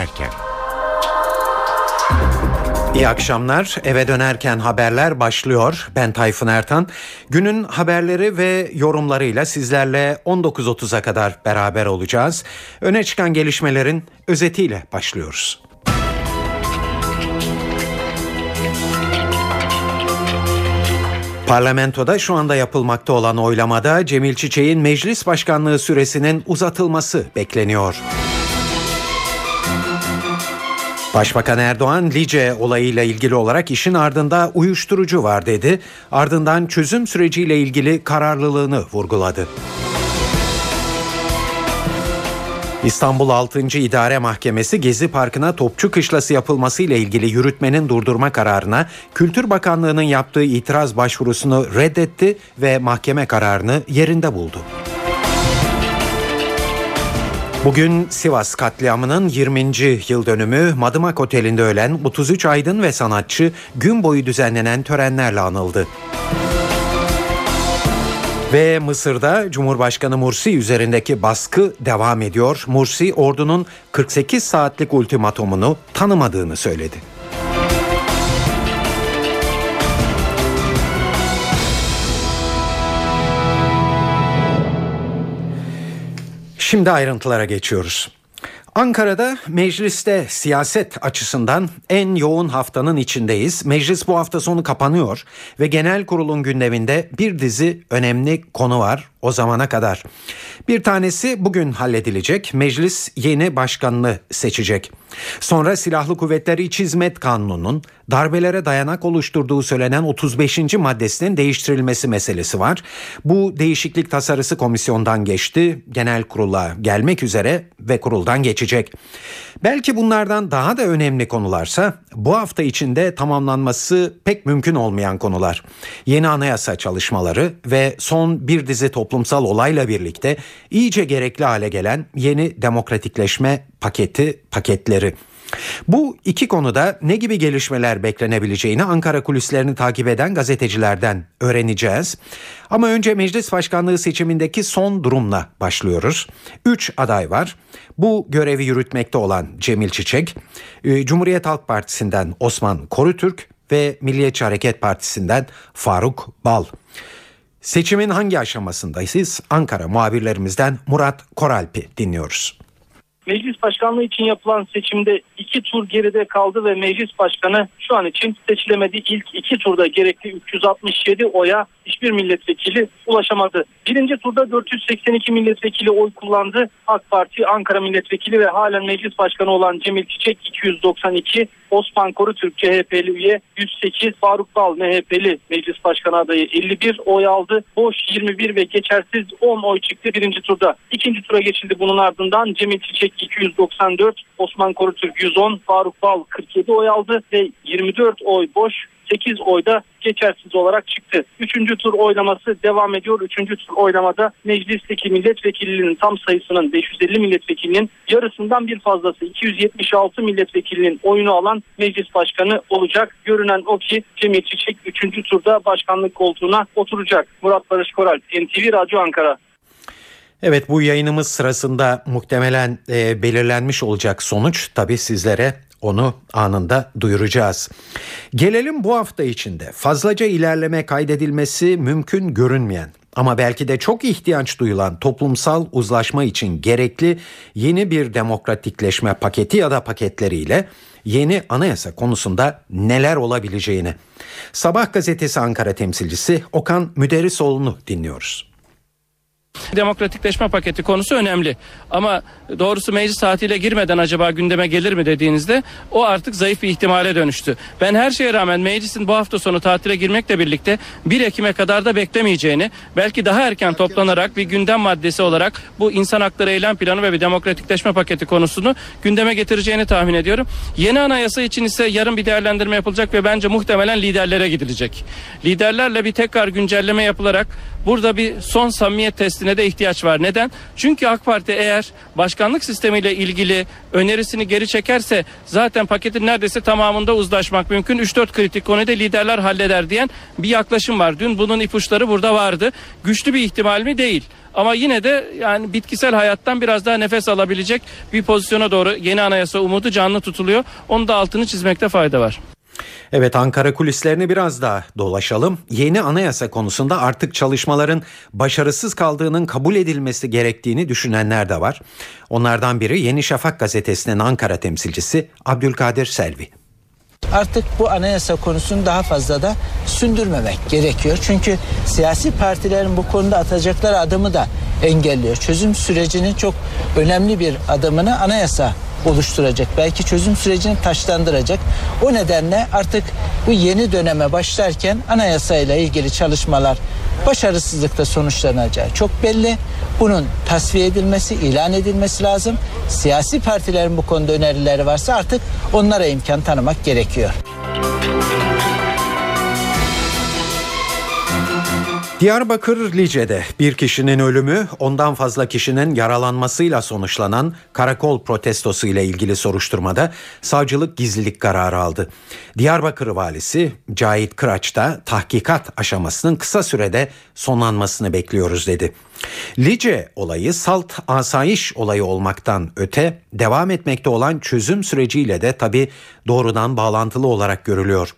dönerken. İyi akşamlar. Eve dönerken haberler başlıyor. Ben Tayfun Ertan. Günün haberleri ve yorumlarıyla sizlerle 19.30'a kadar beraber olacağız. Öne çıkan gelişmelerin özetiyle başlıyoruz. Parlamentoda şu anda yapılmakta olan oylamada Cemil Çiçek'in meclis başkanlığı süresinin uzatılması bekleniyor. Başbakan Erdoğan Lice olayıyla ilgili olarak işin ardında uyuşturucu var dedi. Ardından çözüm süreciyle ilgili kararlılığını vurguladı. İstanbul 6. İdare Mahkemesi Gezi Parkı'na topçu kışlası yapılması ile ilgili yürütmenin durdurma kararına Kültür Bakanlığı'nın yaptığı itiraz başvurusunu reddetti ve mahkeme kararını yerinde buldu. Bugün Sivas katliamının 20. yıl dönümü Madımak Oteli'nde ölen 33 aydın ve sanatçı gün boyu düzenlenen törenlerle anıldı. Ve Mısır'da Cumhurbaşkanı Mursi üzerindeki baskı devam ediyor. Mursi ordunun 48 saatlik ultimatomunu tanımadığını söyledi. Şimdi ayrıntılara geçiyoruz. Ankara'da mecliste siyaset açısından en yoğun haftanın içindeyiz. Meclis bu hafta sonu kapanıyor ve genel kurulun gündeminde bir dizi önemli konu var o zamana kadar. Bir tanesi bugün halledilecek. Meclis yeni başkanını seçecek. Sonra Silahlı Kuvvetler İç Hizmet Kanunu'nun darbelere dayanak oluşturduğu söylenen 35. maddesinin değiştirilmesi meselesi var. Bu değişiklik tasarısı komisyondan geçti. Genel kurula gelmek üzere ve kuruldan geçecek. Belki bunlardan daha da önemli konularsa bu hafta içinde tamamlanması pek mümkün olmayan konular. Yeni anayasa çalışmaları ve son bir dizi toplumsal olayla birlikte iyice gerekli hale gelen yeni demokratikleşme paketi paketleri. Bu iki konuda ne gibi gelişmeler beklenebileceğini Ankara kulislerini takip eden gazetecilerden öğreneceğiz. Ama önce meclis başkanlığı seçimindeki son durumla başlıyoruz. Üç aday var. Bu görevi yürütmekte olan Cemil Çiçek, e, Cumhuriyet Halk Partisi'nden Osman Korutürk ve Milliyetçi Hareket Partisi'nden Faruk Bal. Seçimin hangi aşamasındayız? Ankara muhabirlerimizden Murat Koralp'i dinliyoruz. Meclis başkanlığı için yapılan seçimde iki tur geride kaldı ve meclis başkanı şu an için seçilemedi. İlk iki turda gerekli 367 oya hiçbir milletvekili ulaşamadı. Birinci turda 482 milletvekili oy kullandı. AK Parti Ankara milletvekili ve halen meclis başkanı olan Cemil Çiçek 292, Osman Korutürk CHP'li üye 108, Faruk Bal MHP'li meclis başkanı adayı 51 oy aldı. Boş 21 ve geçersiz 10 oy çıktı birinci turda. İkinci tura geçildi bunun ardından Cemil Çiçek 294, Osman Korutürk 110, Faruk Bal 47 oy aldı ve 24 oy boş 8 oyda geçersiz olarak çıktı. Üçüncü tur oylaması devam ediyor. Üçüncü tur oylamada meclisteki milletvekilinin tam sayısının 550 milletvekilinin yarısından bir fazlası 276 milletvekilinin oyunu alan meclis başkanı olacak. Görünen o ki Cemil Çiçek üçüncü turda başkanlık koltuğuna oturacak. Murat Barış Koral, NTV Radyo Ankara. Evet bu yayınımız sırasında muhtemelen e, belirlenmiş olacak sonuç tabi sizlere onu anında duyuracağız. Gelelim bu hafta içinde fazlaca ilerleme kaydedilmesi mümkün görünmeyen ama belki de çok ihtiyaç duyulan toplumsal uzlaşma için gerekli yeni bir demokratikleşme paketi ya da paketleriyle yeni anayasa konusunda neler olabileceğini. Sabah gazetesi Ankara temsilcisi Okan Müderrisoğlu'nu dinliyoruz. Demokratikleşme paketi konusu önemli. Ama doğrusu meclis saatiyle girmeden acaba gündeme gelir mi dediğinizde o artık zayıf bir ihtimale dönüştü. Ben her şeye rağmen meclisin bu hafta sonu tatile girmekle birlikte 1 Ekim'e kadar da beklemeyeceğini, belki daha erken toplanarak bir gündem maddesi olarak bu insan hakları eylem planı ve bir demokratikleşme paketi konusunu gündeme getireceğini tahmin ediyorum. Yeni anayasa için ise yarın bir değerlendirme yapılacak ve bence muhtemelen liderlere gidilecek. Liderlerle bir tekrar güncelleme yapılarak burada bir son samimiyet testi Meclisi'ne de ihtiyaç var. Neden? Çünkü AK Parti eğer başkanlık sistemiyle ilgili önerisini geri çekerse zaten paketin neredeyse tamamında uzlaşmak mümkün. 3-4 kritik konuda liderler halleder diyen bir yaklaşım var. Dün bunun ipuçları burada vardı. Güçlü bir ihtimal mi? Değil. Ama yine de yani bitkisel hayattan biraz daha nefes alabilecek bir pozisyona doğru yeni anayasa umudu canlı tutuluyor. Onu da altını çizmekte fayda var. Evet Ankara kulislerini biraz daha dolaşalım. Yeni anayasa konusunda artık çalışmaların başarısız kaldığının kabul edilmesi gerektiğini düşünenler de var. Onlardan biri Yeni Şafak gazetesinin Ankara temsilcisi Abdülkadir Selvi. Artık bu anayasa konusunu daha fazla da sündürmemek gerekiyor. Çünkü siyasi partilerin bu konuda atacakları adımı da engelliyor. Çözüm sürecinin çok önemli bir adımını anayasa oluşturacak. Belki çözüm sürecini taşlandıracak. O nedenle artık bu yeni döneme başlarken anayasayla ilgili çalışmalar başarısızlıkla sonuçlanacağı çok belli. Bunun tasfiye edilmesi, ilan edilmesi lazım. Siyasi partilerin bu konuda önerileri varsa artık onlara imkan tanımak gerekiyor. Diyarbakır Lice'de bir kişinin ölümü ondan fazla kişinin yaralanmasıyla sonuçlanan karakol protestosu ile ilgili soruşturmada savcılık gizlilik kararı aldı. Diyarbakır valisi Cahit Kıraç da tahkikat aşamasının kısa sürede sonlanmasını bekliyoruz dedi. Lice olayı salt asayiş olayı olmaktan öte devam etmekte olan çözüm süreciyle de tabi doğrudan bağlantılı olarak görülüyor.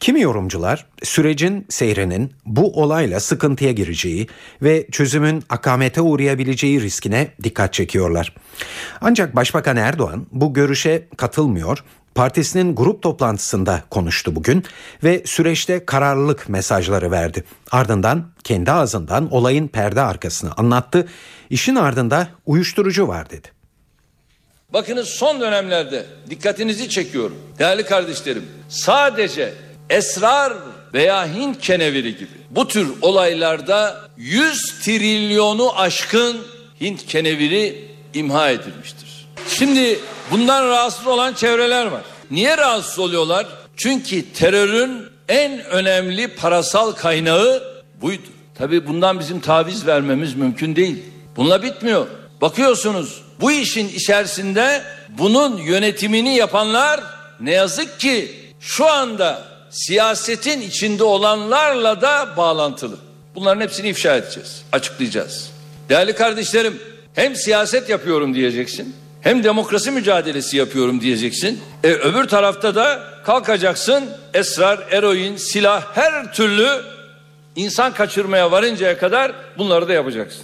Kimi yorumcular sürecin seyrinin bu olayla sıkıntıya gireceği ve çözümün akamete uğrayabileceği riskine dikkat çekiyorlar. Ancak Başbakan Erdoğan bu görüşe katılmıyor partisinin grup toplantısında konuştu bugün ve süreçte kararlılık mesajları verdi. Ardından kendi ağzından olayın perde arkasını anlattı. İşin ardında uyuşturucu var dedi. Bakınız son dönemlerde dikkatinizi çekiyorum. Değerli kardeşlerim sadece esrar veya Hint keneviri gibi bu tür olaylarda 100 trilyonu aşkın Hint keneviri imha edilmiştir. Şimdi bundan rahatsız olan çevreler var. Niye rahatsız oluyorlar? Çünkü terörün en önemli parasal kaynağı buydu. Tabii bundan bizim taviz vermemiz mümkün değil. Bununla bitmiyor. Bakıyorsunuz bu işin içerisinde bunun yönetimini yapanlar ne yazık ki şu anda siyasetin içinde olanlarla da bağlantılı. Bunların hepsini ifşa edeceğiz, açıklayacağız. Değerli kardeşlerim, hem siyaset yapıyorum diyeceksin, hem demokrasi mücadelesi yapıyorum diyeceksin. E, öbür tarafta da kalkacaksın esrar, eroin, silah her türlü insan kaçırmaya varıncaya kadar bunları da yapacaksın.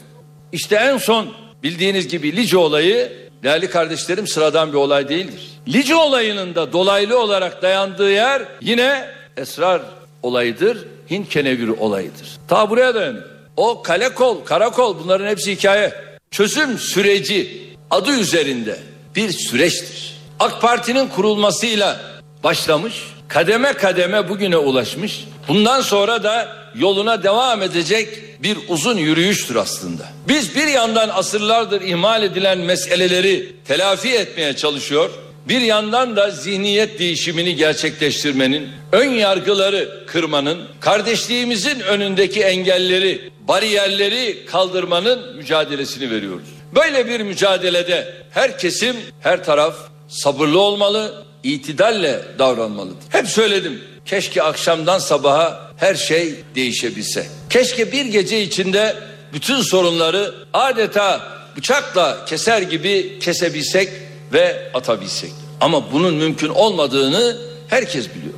İşte en son bildiğiniz gibi Lice olayı değerli kardeşlerim sıradan bir olay değildir. Lice olayının da dolaylı olarak dayandığı yer yine esrar olayıdır. Hint keneviri olayıdır. Ta buraya dayanıyor. O kale kol, karakol bunların hepsi hikaye. Çözüm süreci adı üzerinde bir süreçtir. AK Parti'nin kurulmasıyla başlamış, kademe kademe bugüne ulaşmış. Bundan sonra da yoluna devam edecek bir uzun yürüyüştür aslında. Biz bir yandan asırlardır ihmal edilen meseleleri telafi etmeye çalışıyor. Bir yandan da zihniyet değişimini gerçekleştirmenin, ön yargıları kırmanın, kardeşliğimizin önündeki engelleri, bariyerleri kaldırmanın mücadelesini veriyoruz. Böyle bir mücadelede her kesim, her taraf sabırlı olmalı, itidalle davranmalıdır. Hep söyledim. Keşke akşamdan sabaha her şey değişebilse. Keşke bir gece içinde bütün sorunları adeta bıçakla keser gibi kesebilsek ve atabilsek. Ama bunun mümkün olmadığını herkes biliyor.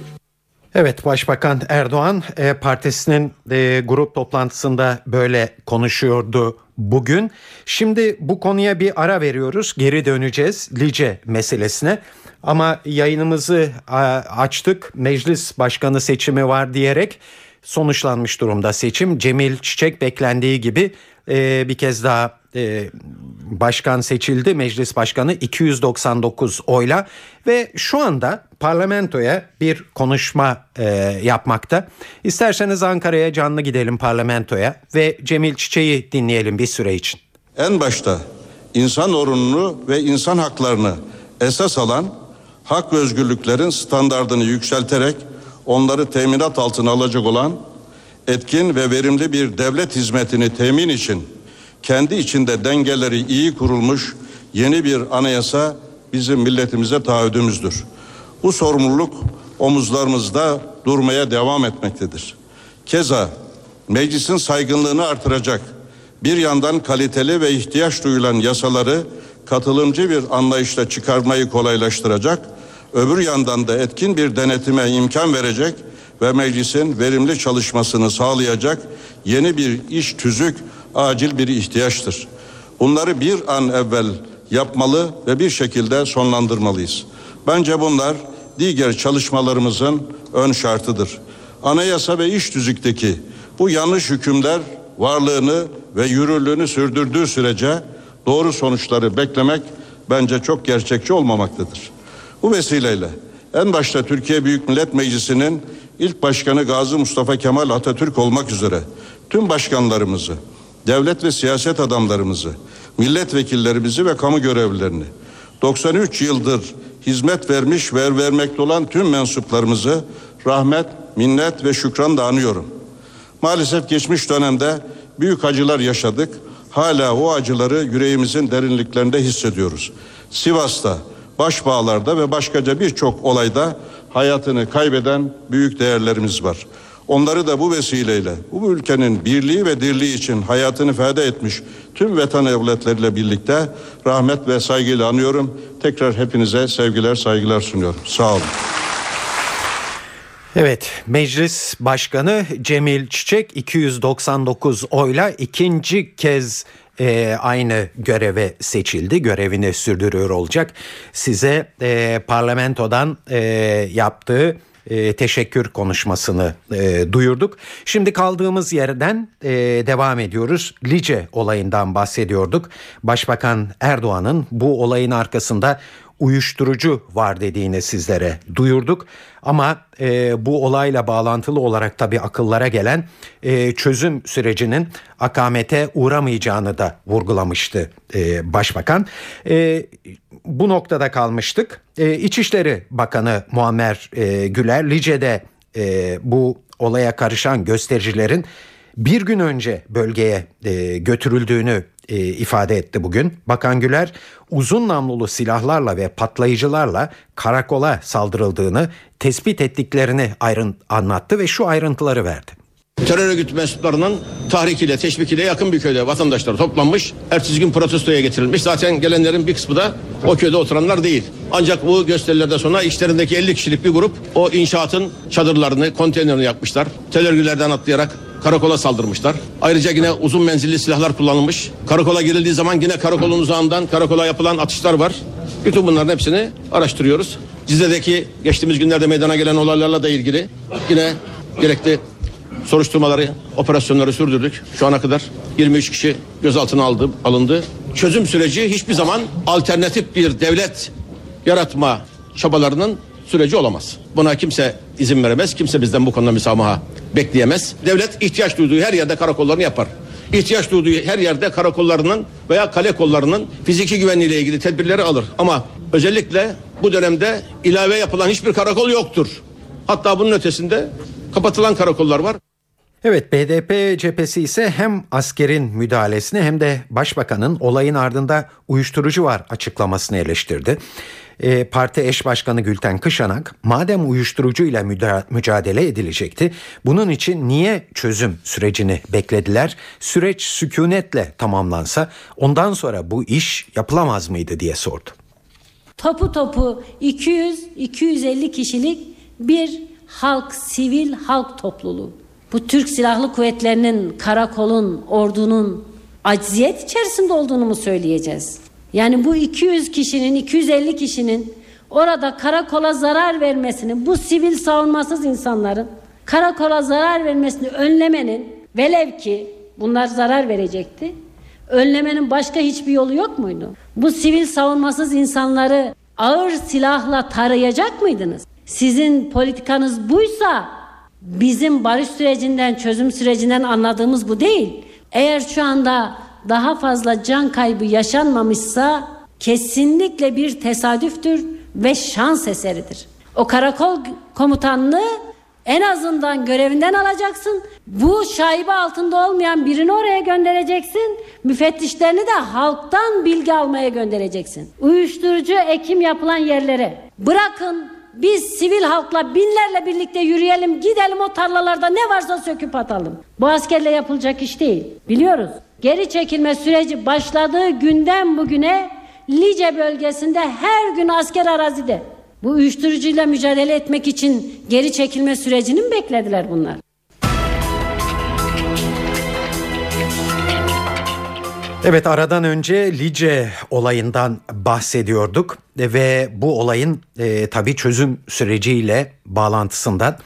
Evet Başbakan Erdoğan e, partisinin e, grup toplantısında böyle konuşuyordu bugün. Şimdi bu konuya bir ara veriyoruz. Geri döneceğiz Lice meselesine. Ama yayınımızı açtık. Meclis başkanı seçimi var diyerek sonuçlanmış durumda seçim. Cemil Çiçek beklendiği gibi e, bir kez daha e, başkan seçildi. Meclis başkanı 299 oyla ve şu anda parlamentoya bir konuşma e, yapmakta. İsterseniz Ankara'ya canlı gidelim parlamentoya ve Cemil Çiçek'i dinleyelim bir süre için. En başta insan orununu ve insan haklarını esas alan hak ve özgürlüklerin standartını yükselterek onları teminat altına alacak olan etkin ve verimli bir devlet hizmetini temin için kendi içinde dengeleri iyi kurulmuş yeni bir anayasa bizim milletimize taahhüdümüzdür. Bu sorumluluk omuzlarımızda durmaya devam etmektedir. Keza meclisin saygınlığını artıracak bir yandan kaliteli ve ihtiyaç duyulan yasaları katılımcı bir anlayışla çıkarmayı kolaylaştıracak, öbür yandan da etkin bir denetime imkan verecek ve meclisin verimli çalışmasını sağlayacak yeni bir iş tüzük acil bir ihtiyaçtır. Bunları bir an evvel yapmalı ve bir şekilde sonlandırmalıyız. Bence bunlar diğer çalışmalarımızın ön şartıdır. Anayasa ve iş tüzükteki bu yanlış hükümler varlığını ve yürürlüğünü sürdürdüğü sürece doğru sonuçları beklemek bence çok gerçekçi olmamaktadır. Bu vesileyle en başta Türkiye Büyük Millet Meclisi'nin ilk başkanı Gazi Mustafa Kemal Atatürk olmak üzere tüm başkanlarımızı, devlet ve siyaset adamlarımızı, milletvekillerimizi ve kamu görevlilerini 93 yıldır hizmet vermiş ve vermekte olan tüm mensuplarımızı rahmet, minnet ve şükranla anıyorum. Maalesef geçmiş dönemde büyük acılar yaşadık. Hala o acıları yüreğimizin derinliklerinde hissediyoruz. Sivas'ta, Başbağlar'da ve başkaca birçok olayda hayatını kaybeden büyük değerlerimiz var. Onları da bu vesileyle bu ülkenin birliği ve dirliği için hayatını feda etmiş tüm vatan evletleriyle birlikte rahmet ve saygıyla anıyorum. Tekrar hepinize sevgiler, saygılar sunuyorum. Sağ olun. Evet, Meclis Başkanı Cemil Çiçek 299 oyla ikinci kez e, aynı göreve seçildi. Görevini sürdürüyor olacak. Size e, parlamentodan e, yaptığı e, teşekkür konuşmasını e, duyurduk. Şimdi kaldığımız yerden e, devam ediyoruz. Lice olayından bahsediyorduk. Başbakan Erdoğan'ın bu olayın arkasında uyuşturucu var dediğini sizlere duyurduk. Ama e, bu olayla bağlantılı olarak tabii akıllara gelen e, çözüm sürecinin akamete uğramayacağını da vurgulamıştı e, Başbakan. E, bu noktada kalmıştık. E, İçişleri Bakanı Muammer e, Güler Lice'de e, bu olaya karışan göstericilerin bir gün önce bölgeye e, götürüldüğünü e, ifade etti bugün. Bakan Güler uzun namlulu silahlarla ve patlayıcılarla karakola saldırıldığını tespit ettiklerini ayrın anlattı ve şu ayrıntıları verdi. Terör örgütü mensuplarının tahrikiyle, teşvikiyle yakın bir köyde vatandaşlar toplanmış. Ertesi gün protestoya getirilmiş. Zaten gelenlerin bir kısmı da o köyde oturanlar değil. Ancak bu gösterilerden sonra işlerindeki 50 kişilik bir grup o inşaatın çadırlarını, konteynerini yapmışlar. Terör örgütlerden atlayarak karakola saldırmışlar. Ayrıca yine uzun menzilli silahlar kullanılmış. Karakola girildiği zaman yine karakolun uzağından karakola yapılan atışlar var. Bütün bunların hepsini araştırıyoruz. Cizre'deki geçtiğimiz günlerde meydana gelen olaylarla da ilgili yine gerekli soruşturmaları, operasyonları sürdürdük. Şu ana kadar 23 kişi gözaltına aldı, alındı. Çözüm süreci hiçbir zaman alternatif bir devlet yaratma çabalarının süreci olamaz. Buna kimse izin veremez. Kimse bizden bu konuda müsamaha bekleyemez. Devlet ihtiyaç duyduğu her yerde karakollarını yapar. İhtiyaç duyduğu her yerde karakollarının veya kale kollarının fiziki güvenliğiyle ilgili tedbirleri alır. Ama özellikle bu dönemde ilave yapılan hiçbir karakol yoktur. Hatta bunun ötesinde kapatılan karakollar var. Evet BDP cephesi ise hem askerin müdahalesini hem de başbakanın olayın ardında uyuşturucu var açıklamasını eleştirdi. E, parti eş başkanı Gülten Kışanak madem uyuşturucuyla müda- mücadele edilecekti bunun için niye çözüm sürecini beklediler? Süreç sükunetle tamamlansa ondan sonra bu iş yapılamaz mıydı diye sordu. Topu topu 200-250 kişilik bir halk, sivil halk topluluğu. Bu Türk Silahlı Kuvvetleri'nin, karakolun, ordunun acziyet içerisinde olduğunu mu söyleyeceğiz? Yani bu 200 kişinin, 250 kişinin orada karakola zarar vermesini, bu sivil savunmasız insanların karakola zarar vermesini önlemenin velev ki bunlar zarar verecekti. Önlemenin başka hiçbir yolu yok muydu? Bu sivil savunmasız insanları ağır silahla tarayacak mıydınız? Sizin politikanız buysa bizim barış sürecinden, çözüm sürecinden anladığımız bu değil. Eğer şu anda daha fazla can kaybı yaşanmamışsa kesinlikle bir tesadüftür ve şans eseridir. O karakol komutanlığı En azından görevinden alacaksın. Bu şaibe altında olmayan birini oraya göndereceksin. Müfettişlerini de halktan bilgi almaya göndereceksin. Uyuşturucu ekim yapılan yerlere. Bırakın biz sivil halkla binlerle birlikte yürüyelim gidelim o tarlalarda ne varsa söküp atalım. Bu askerle yapılacak iş değil. Biliyoruz. Geri çekilme süreci başladığı günden bugüne Lice bölgesinde her gün asker arazide. Bu uyuşturucuyla mücadele etmek için geri çekilme sürecini mi beklediler bunlar? Evet aradan önce Lice olayından bahsediyorduk ve bu olayın e, tabii çözüm süreciyle bağlantısından.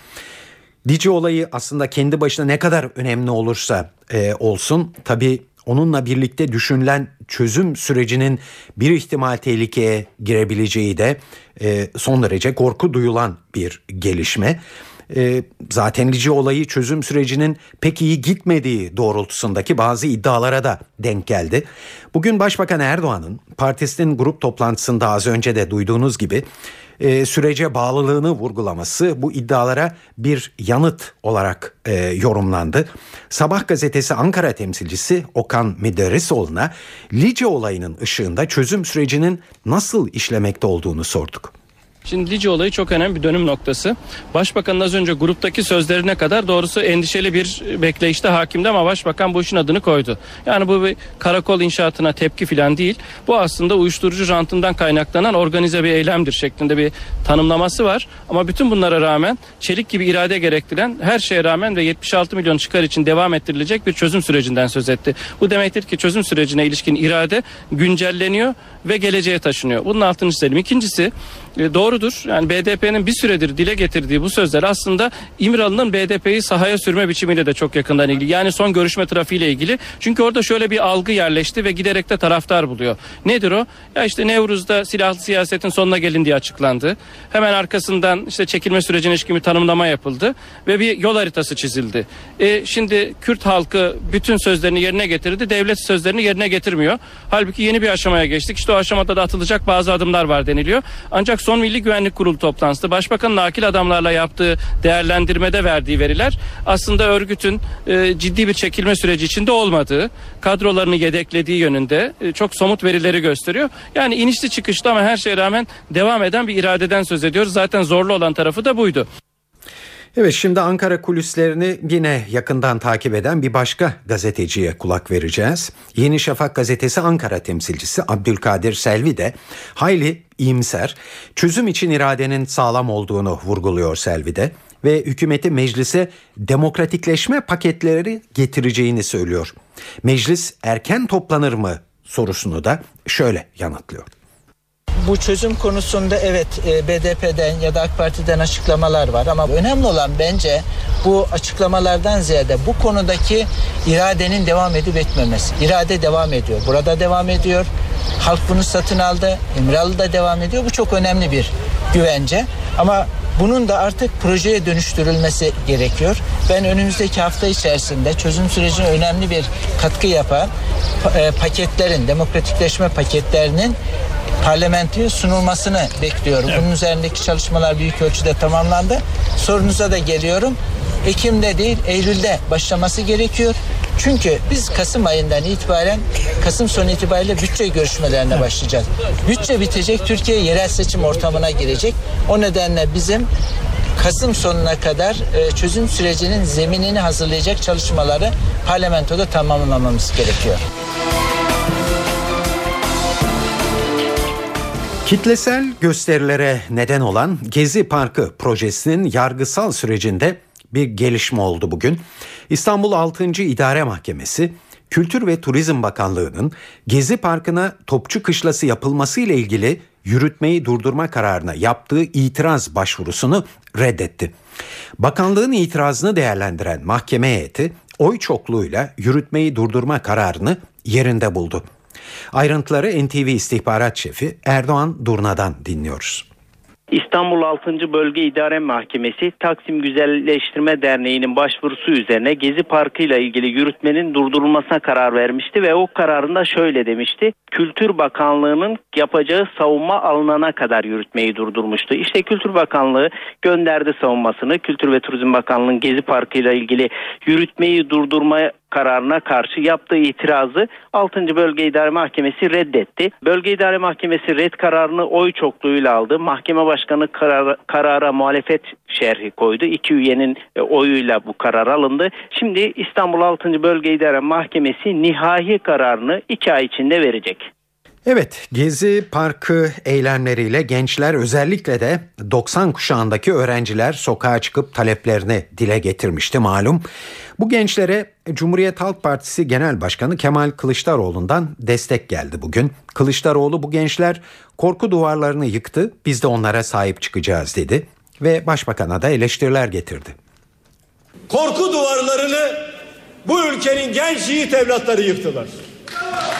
Lice olayı aslında kendi başına ne kadar önemli olursa e, olsun tabii onunla birlikte düşünülen çözüm sürecinin bir ihtimal tehlikeye girebileceği de e, son derece korku duyulan bir gelişme. E, zaten Lice olayı çözüm sürecinin pek iyi gitmediği doğrultusundaki bazı iddialara da denk geldi. Bugün Başbakan Erdoğan'ın partisinin grup toplantısında az önce de duyduğunuz gibi e, sürece bağlılığını vurgulaması bu iddialara bir yanıt olarak e, yorumlandı. Sabah gazetesi Ankara temsilcisi Okan Mederisoğlu'na Lice olayının ışığında çözüm sürecinin nasıl işlemekte olduğunu sorduk. Şimdi Lice olayı çok önemli bir dönüm noktası. Başbakanın az önce gruptaki sözlerine kadar doğrusu endişeli bir bekleyişte hakimdi ama başbakan bu işin adını koydu. Yani bu bir karakol inşaatına tepki falan değil. Bu aslında uyuşturucu rantından kaynaklanan organize bir eylemdir şeklinde bir tanımlaması var. Ama bütün bunlara rağmen çelik gibi irade gerektiren her şeye rağmen ve 76 milyon çıkar için devam ettirilecek bir çözüm sürecinden söz etti. Bu demektir ki çözüm sürecine ilişkin irade güncelleniyor ve geleceğe taşınıyor. Bunun altını çizelim. İkincisi e, doğrudur. Yani BDP'nin bir süredir dile getirdiği bu sözler aslında İmralı'nın BDP'yi sahaya sürme biçimiyle de çok yakından ilgili. Yani son görüşme trafiğiyle ilgili. Çünkü orada şöyle bir algı yerleşti ve giderek de taraftar buluyor. Nedir o? Ya işte Nevruz'da silahlı siyasetin sonuna gelin diye açıklandı. Hemen arkasından işte çekilme sürecine ilişkin bir tanımlama yapıldı ve bir yol haritası çizildi. E, şimdi Kürt halkı bütün sözlerini yerine getirdi. Devlet sözlerini yerine getirmiyor. Halbuki yeni bir aşamaya geçtik. İşte o aşamada da atılacak bazı adımlar var deniliyor. Ancak son Milli Güvenlik Kurulu toplantısı Başbakanın akil adamlarla yaptığı değerlendirmede verdiği veriler aslında örgütün e, ciddi bir çekilme süreci içinde olmadığı, kadrolarını yedeklediği yönünde e, çok somut verileri gösteriyor. Yani inişli çıkışlı ama her şeye rağmen devam eden bir iradeden söz ediyoruz. Zaten zorlu olan tarafı da buydu. Evet şimdi Ankara kulislerini yine yakından takip eden bir başka gazeteciye kulak vereceğiz. Yeni Şafak gazetesi Ankara temsilcisi Abdülkadir Selvi de hayli iyimser, çözüm için iradenin sağlam olduğunu vurguluyor Selvi de ve hükümeti meclise demokratikleşme paketleri getireceğini söylüyor. Meclis erken toplanır mı sorusunu da şöyle yanıtlıyor bu çözüm konusunda evet e, BDP'den ya da AK Parti'den açıklamalar var ama önemli olan bence bu açıklamalardan ziyade bu konudaki iradenin devam edip etmemesi. İrade devam ediyor. Burada devam ediyor. Halk bunu satın aldı. da devam ediyor. Bu çok önemli bir güvence. Ama bunun da artık projeye dönüştürülmesi gerekiyor. Ben önümüzdeki hafta içerisinde çözüm sürecine önemli bir katkı yapan e, paketlerin, demokratikleşme paketlerinin parlamentoya sunulmasını bekliyorum. Evet. Bunun üzerindeki çalışmalar büyük ölçüde tamamlandı. Sorunuza da geliyorum. Ekim'de değil Eylül'de başlaması gerekiyor. Çünkü biz Kasım ayından itibaren Kasım sonu itibariyle bütçe görüşmelerine başlayacağız. Bütçe bitecek Türkiye yerel seçim ortamına girecek. O nedenle bizim Kasım sonuna kadar e, çözüm sürecinin zeminini hazırlayacak çalışmaları parlamentoda tamamlamamız gerekiyor. Kitlesel gösterilere neden olan Gezi Parkı projesinin yargısal sürecinde bir gelişme oldu bugün. İstanbul 6. İdare Mahkemesi Kültür ve Turizm Bakanlığı'nın Gezi Parkı'na topçu kışlası yapılması ile ilgili yürütmeyi durdurma kararına yaptığı itiraz başvurusunu reddetti. Bakanlığın itirazını değerlendiren mahkeme heyeti oy çokluğuyla yürütmeyi durdurma kararını yerinde buldu. Ayrıntıları NTV istihbarat şefi Erdoğan Durna'dan dinliyoruz. İstanbul 6. Bölge İdare Mahkemesi Taksim Güzelleştirme Derneği'nin başvurusu üzerine Gezi Parkı ile ilgili yürütmenin durdurulmasına karar vermişti ve o kararında şöyle demişti. Kültür Bakanlığı'nın yapacağı savunma alınana kadar yürütmeyi durdurmuştu. İşte Kültür Bakanlığı gönderdi savunmasını. Kültür ve Turizm Bakanlığı'nın Gezi Parkı ile ilgili yürütmeyi durdurma kararına karşı yaptığı itirazı 6. Bölge İdare Mahkemesi reddetti. Bölge İdare Mahkemesi red kararını oy çokluğuyla aldı. Mahkeme Başkanı karara, karara muhalefet şerhi koydu. İki üyenin e, oyuyla bu karar alındı. Şimdi İstanbul 6. Bölge İdare Mahkemesi nihai kararını iki ay içinde verecek. Evet, Gezi Parkı eylemleriyle gençler özellikle de 90 kuşağındaki öğrenciler sokağa çıkıp taleplerini dile getirmişti malum. Bu gençlere Cumhuriyet Halk Partisi Genel Başkanı Kemal Kılıçdaroğlu'ndan destek geldi bugün. Kılıçdaroğlu bu gençler korku duvarlarını yıktı, biz de onlara sahip çıkacağız dedi ve başbakana da eleştiriler getirdi. Korku duvarlarını bu ülkenin genç yiğit evlatları yıktılar.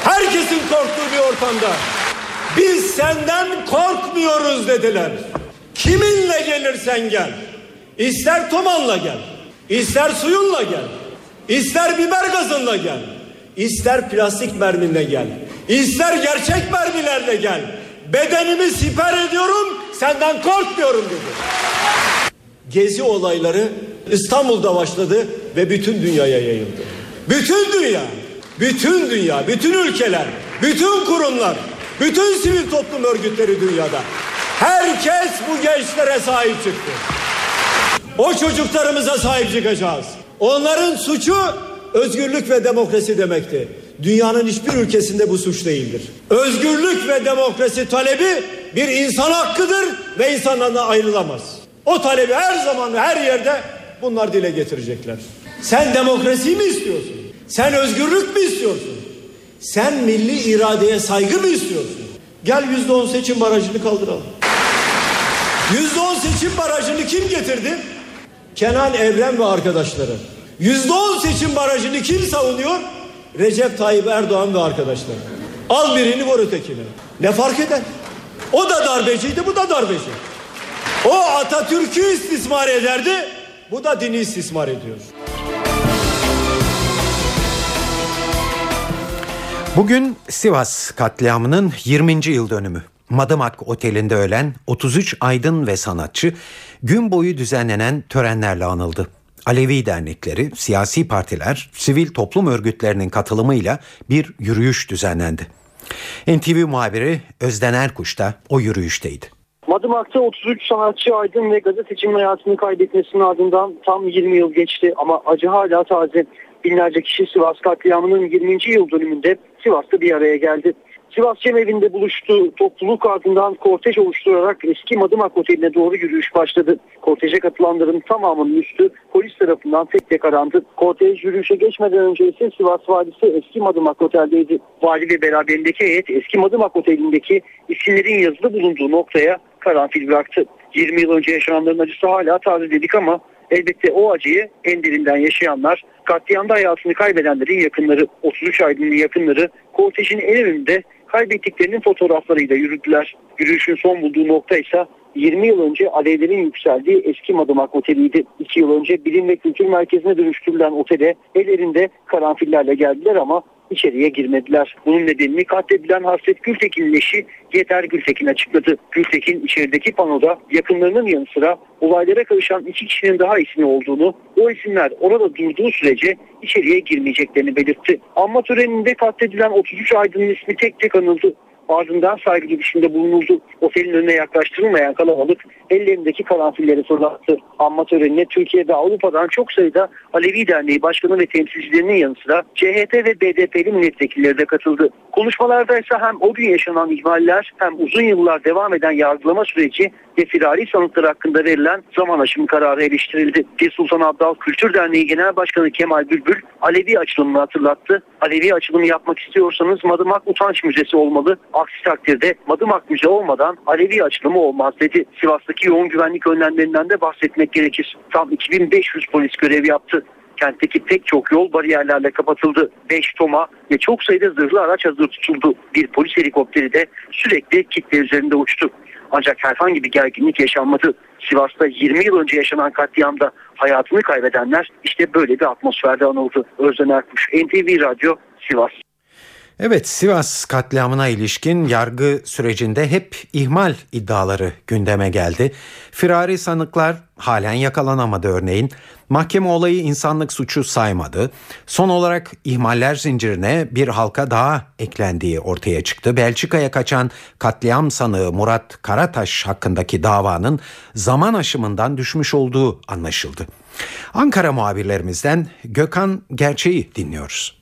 Herkesin korktuğu bir ortamda biz senden korkmuyoruz dediler. Kiminle gelirsen gel. İster tomanla gel. ister suyunla gel. ister biber gazınla gel. ister plastik merminle gel. ister gerçek mermilerle gel. Bedenimi siper ediyorum senden korkmuyorum dedi. Gezi olayları İstanbul'da başladı ve bütün dünyaya yayıldı. Bütün dünya bütün dünya, bütün ülkeler, bütün kurumlar, bütün sivil toplum örgütleri dünyada herkes bu gençlere sahip çıktı. O çocuklarımıza sahip çıkacağız. Onların suçu özgürlük ve demokrasi demekti. Dünyanın hiçbir ülkesinde bu suç değildir. Özgürlük ve demokrasi talebi bir insan hakkıdır ve insanlardan ayrılamaz. O talebi her zaman her yerde bunlar dile getirecekler. Sen demokrasi mi istiyorsun? Sen özgürlük mü istiyorsun? Sen milli iradeye saygı mı istiyorsun? Gel yüzde on seçim barajını kaldıralım. Yüzde on seçim barajını kim getirdi? Kenan Evren ve arkadaşları. Yüzde on seçim barajını kim savunuyor? Recep Tayyip Erdoğan ve arkadaşları. Al birini vur ötekini. Ne fark eder? O da darbeciydi bu da darbeci. O Atatürk'ü istismar ederdi. Bu da dini istismar ediyor. Bugün Sivas katliamının 20. yıl dönümü. Madımak Oteli'nde ölen 33 aydın ve sanatçı gün boyu düzenlenen törenlerle anıldı. Alevi dernekleri, siyasi partiler, sivil toplum örgütlerinin katılımıyla bir yürüyüş düzenlendi. NTV muhabiri Özden Erkuş da o yürüyüşteydi. Madımak'ta 33 sanatçı aydın ve gazetecinin hayatını kaybetmesinin ardından tam 20 yıl geçti ama acı hala taze. Binlerce kişi Sivas katliamının 20. yıl dönümünde Sivas'ta bir araya geldi. Sivas Cemevi'nde buluştu. Topluluk ardından kortej oluşturarak eski Madımak Oteli'ne doğru yürüyüş başladı. Korteje katılanların tamamının üstü polis tarafından tek tek arandı. Kortej yürüyüşe geçmeden önce ise Sivas Valisi eski Madımak Otel'deydi. Vali ve beraberindeki heyet eski Madımak Oteli'ndeki isimlerin yazılı bulunduğu noktaya karanfil bıraktı. 20 yıl önce yaşananların acısı hala taze dedik ama elbette o acıyı en derinden yaşayanlar katliamda hayatını kaybedenlerin yakınları, 33 aydının yakınları kortejin en önünde kaybettiklerinin fotoğraflarıyla yürüdüler. Yürüyüşün son bulduğu nokta ise 20 yıl önce alevlerin yükseldiği eski Madımak Oteli'ydi. 2 yıl önce bilim ve kültür merkezine dönüştürülen otele ellerinde karanfillerle geldiler ama içeriye girmediler. Bunun nedenini katledilen Hasret Gültekin'in eşi Yeter Gültekin açıkladı. Gültekin içerideki panoda yakınlarının yanı sıra olaylara karışan iki kişinin daha ismi olduğunu, o isimler orada durduğu sürece içeriye girmeyeceklerini belirtti. Anma töreninde katledilen 33 aydının ismi tek tek anıldı. Ardından saygı girişinde bulunuldu. Otelin önüne yaklaştırılmayan kalabalık ellerindeki karanfilleri fırlattı. Anma törenine Türkiye ve Avrupa'dan çok sayıda Alevi Derneği Başkanı ve temsilcilerinin yanı sıra CHP ve BDP'li milletvekilleri de katıldı. Konuşmalarda ise hem o gün yaşanan ihmaller hem uzun yıllar devam eden yargılama süreci ve firari sanıklar hakkında verilen zaman aşımı kararı eleştirildi. Bir Sultan Abdal Kültür Derneği Genel Başkanı Kemal Bülbül Alevi açılımını hatırlattı. Alevi açılımı yapmak istiyorsanız Madımak Utanç Müzesi olmalı. Aksi takdirde Madımak Müze olmadan Alevi açılımı olmaz dedi. Sivas'taki yoğun güvenlik önlemlerinden de bahsetmek gerekir. Tam 2500 polis görev yaptı. Kentteki pek çok yol bariyerlerle kapatıldı. 5 toma ve çok sayıda zırhlı araç hazır tutuldu. Bir polis helikopteri de sürekli kitle üzerinde uçtu. Ancak herhangi bir gerginlik yaşanmadı. Sivas'ta 20 yıl önce yaşanan katliamda hayatını kaybedenler işte böyle bir atmosferde anıldı. Özden Erkuş, NTV Radyo, Sivas. Evet Sivas katliamına ilişkin yargı sürecinde hep ihmal iddiaları gündeme geldi. Firari sanıklar halen yakalanamadı örneğin. Mahkeme olayı insanlık suçu saymadı. Son olarak ihmaller zincirine bir halka daha eklendiği ortaya çıktı. Belçika'ya kaçan katliam sanığı Murat Karataş hakkındaki davanın zaman aşımından düşmüş olduğu anlaşıldı. Ankara muhabirlerimizden Gökhan Gerçeği dinliyoruz.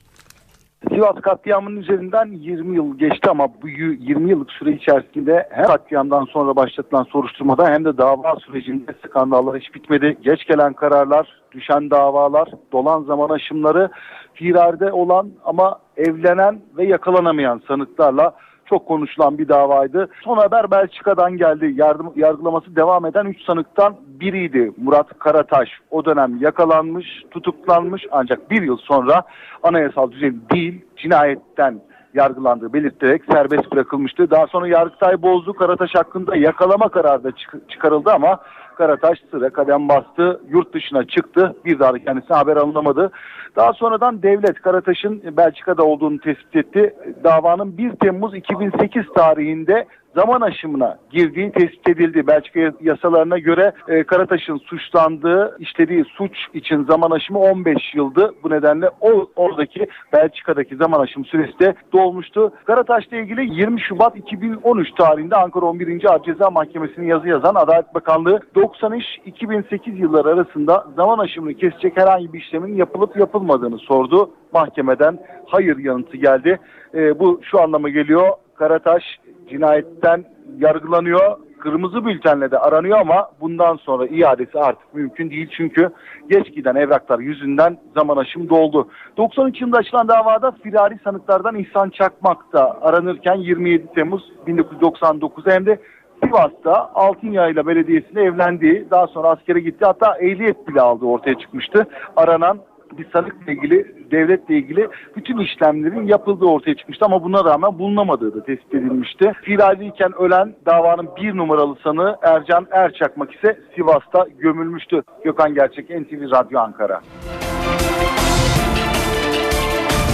Sivas katliamının üzerinden 20 yıl geçti ama bu 20 yıllık süre içerisinde hem katliamdan sonra başlatılan soruşturmada hem de dava sürecinde skandallar hiç bitmedi. Geç gelen kararlar, düşen davalar, dolan zaman aşımları, firarde olan ama evlenen ve yakalanamayan sanıklarla çok konuşulan bir davaydı. Son haber Belçika'dan geldi. Yardım, yargılaması devam eden 3 sanıktan biriydi. Murat Karataş o dönem yakalanmış, tutuklanmış ancak bir yıl sonra anayasal düzen değil cinayetten yargılandığı belirterek serbest bırakılmıştı. Daha sonra Yargıtay bozdu. Karataş hakkında yakalama kararı da çıkarıldı ama Karataş sıra kadem bastı. Yurt dışına çıktı. Bir daha kendisine haber alınamadı. Daha sonradan devlet Karataş'ın Belçika'da olduğunu tespit etti. Davanın 1 Temmuz 2008 tarihinde zaman aşımına girdiği tespit edildi. Belçika yasalarına göre e, Karataş'ın suçlandığı, işlediği suç için zaman aşımı 15 yıldı. Bu nedenle o oradaki Belçika'daki zaman aşım süresi de dolmuştu. Karataş'la ilgili 20 Şubat 2013 tarihinde Ankara 11. Ağır Ceza Mahkemesi'nin yazı yazan Adalet Bakanlığı 93-2008 yılları arasında zaman aşımını kesecek herhangi bir işlemin yapılıp yapılmadığını sordu. Mahkemeden hayır yanıtı geldi. E, bu şu anlama geliyor. Karataş cinayetten yargılanıyor. Kırmızı bültenle de aranıyor ama bundan sonra iadesi artık mümkün değil. Çünkü geç giden evraklar yüzünden zaman aşım doldu. 93 yılında açılan davada firari sanıklardan İhsan Çakmak da aranırken 27 Temmuz 1999 hem de Sivas'ta Altınyayla Belediyesi'nde evlendiği, daha sonra askere gitti. Hatta ehliyet bile aldığı ortaya çıkmıştı. Aranan bir sanıkla ilgili, devletle ilgili bütün işlemlerin yapıldığı ortaya çıkmıştı ama buna rağmen bulunamadığı da tespit edilmişti. Firariyken ölen davanın bir numaralı sanığı Ercan Erçakmak ise Sivas'ta gömülmüştü. Gökhan Gerçek, NTV Radyo Ankara.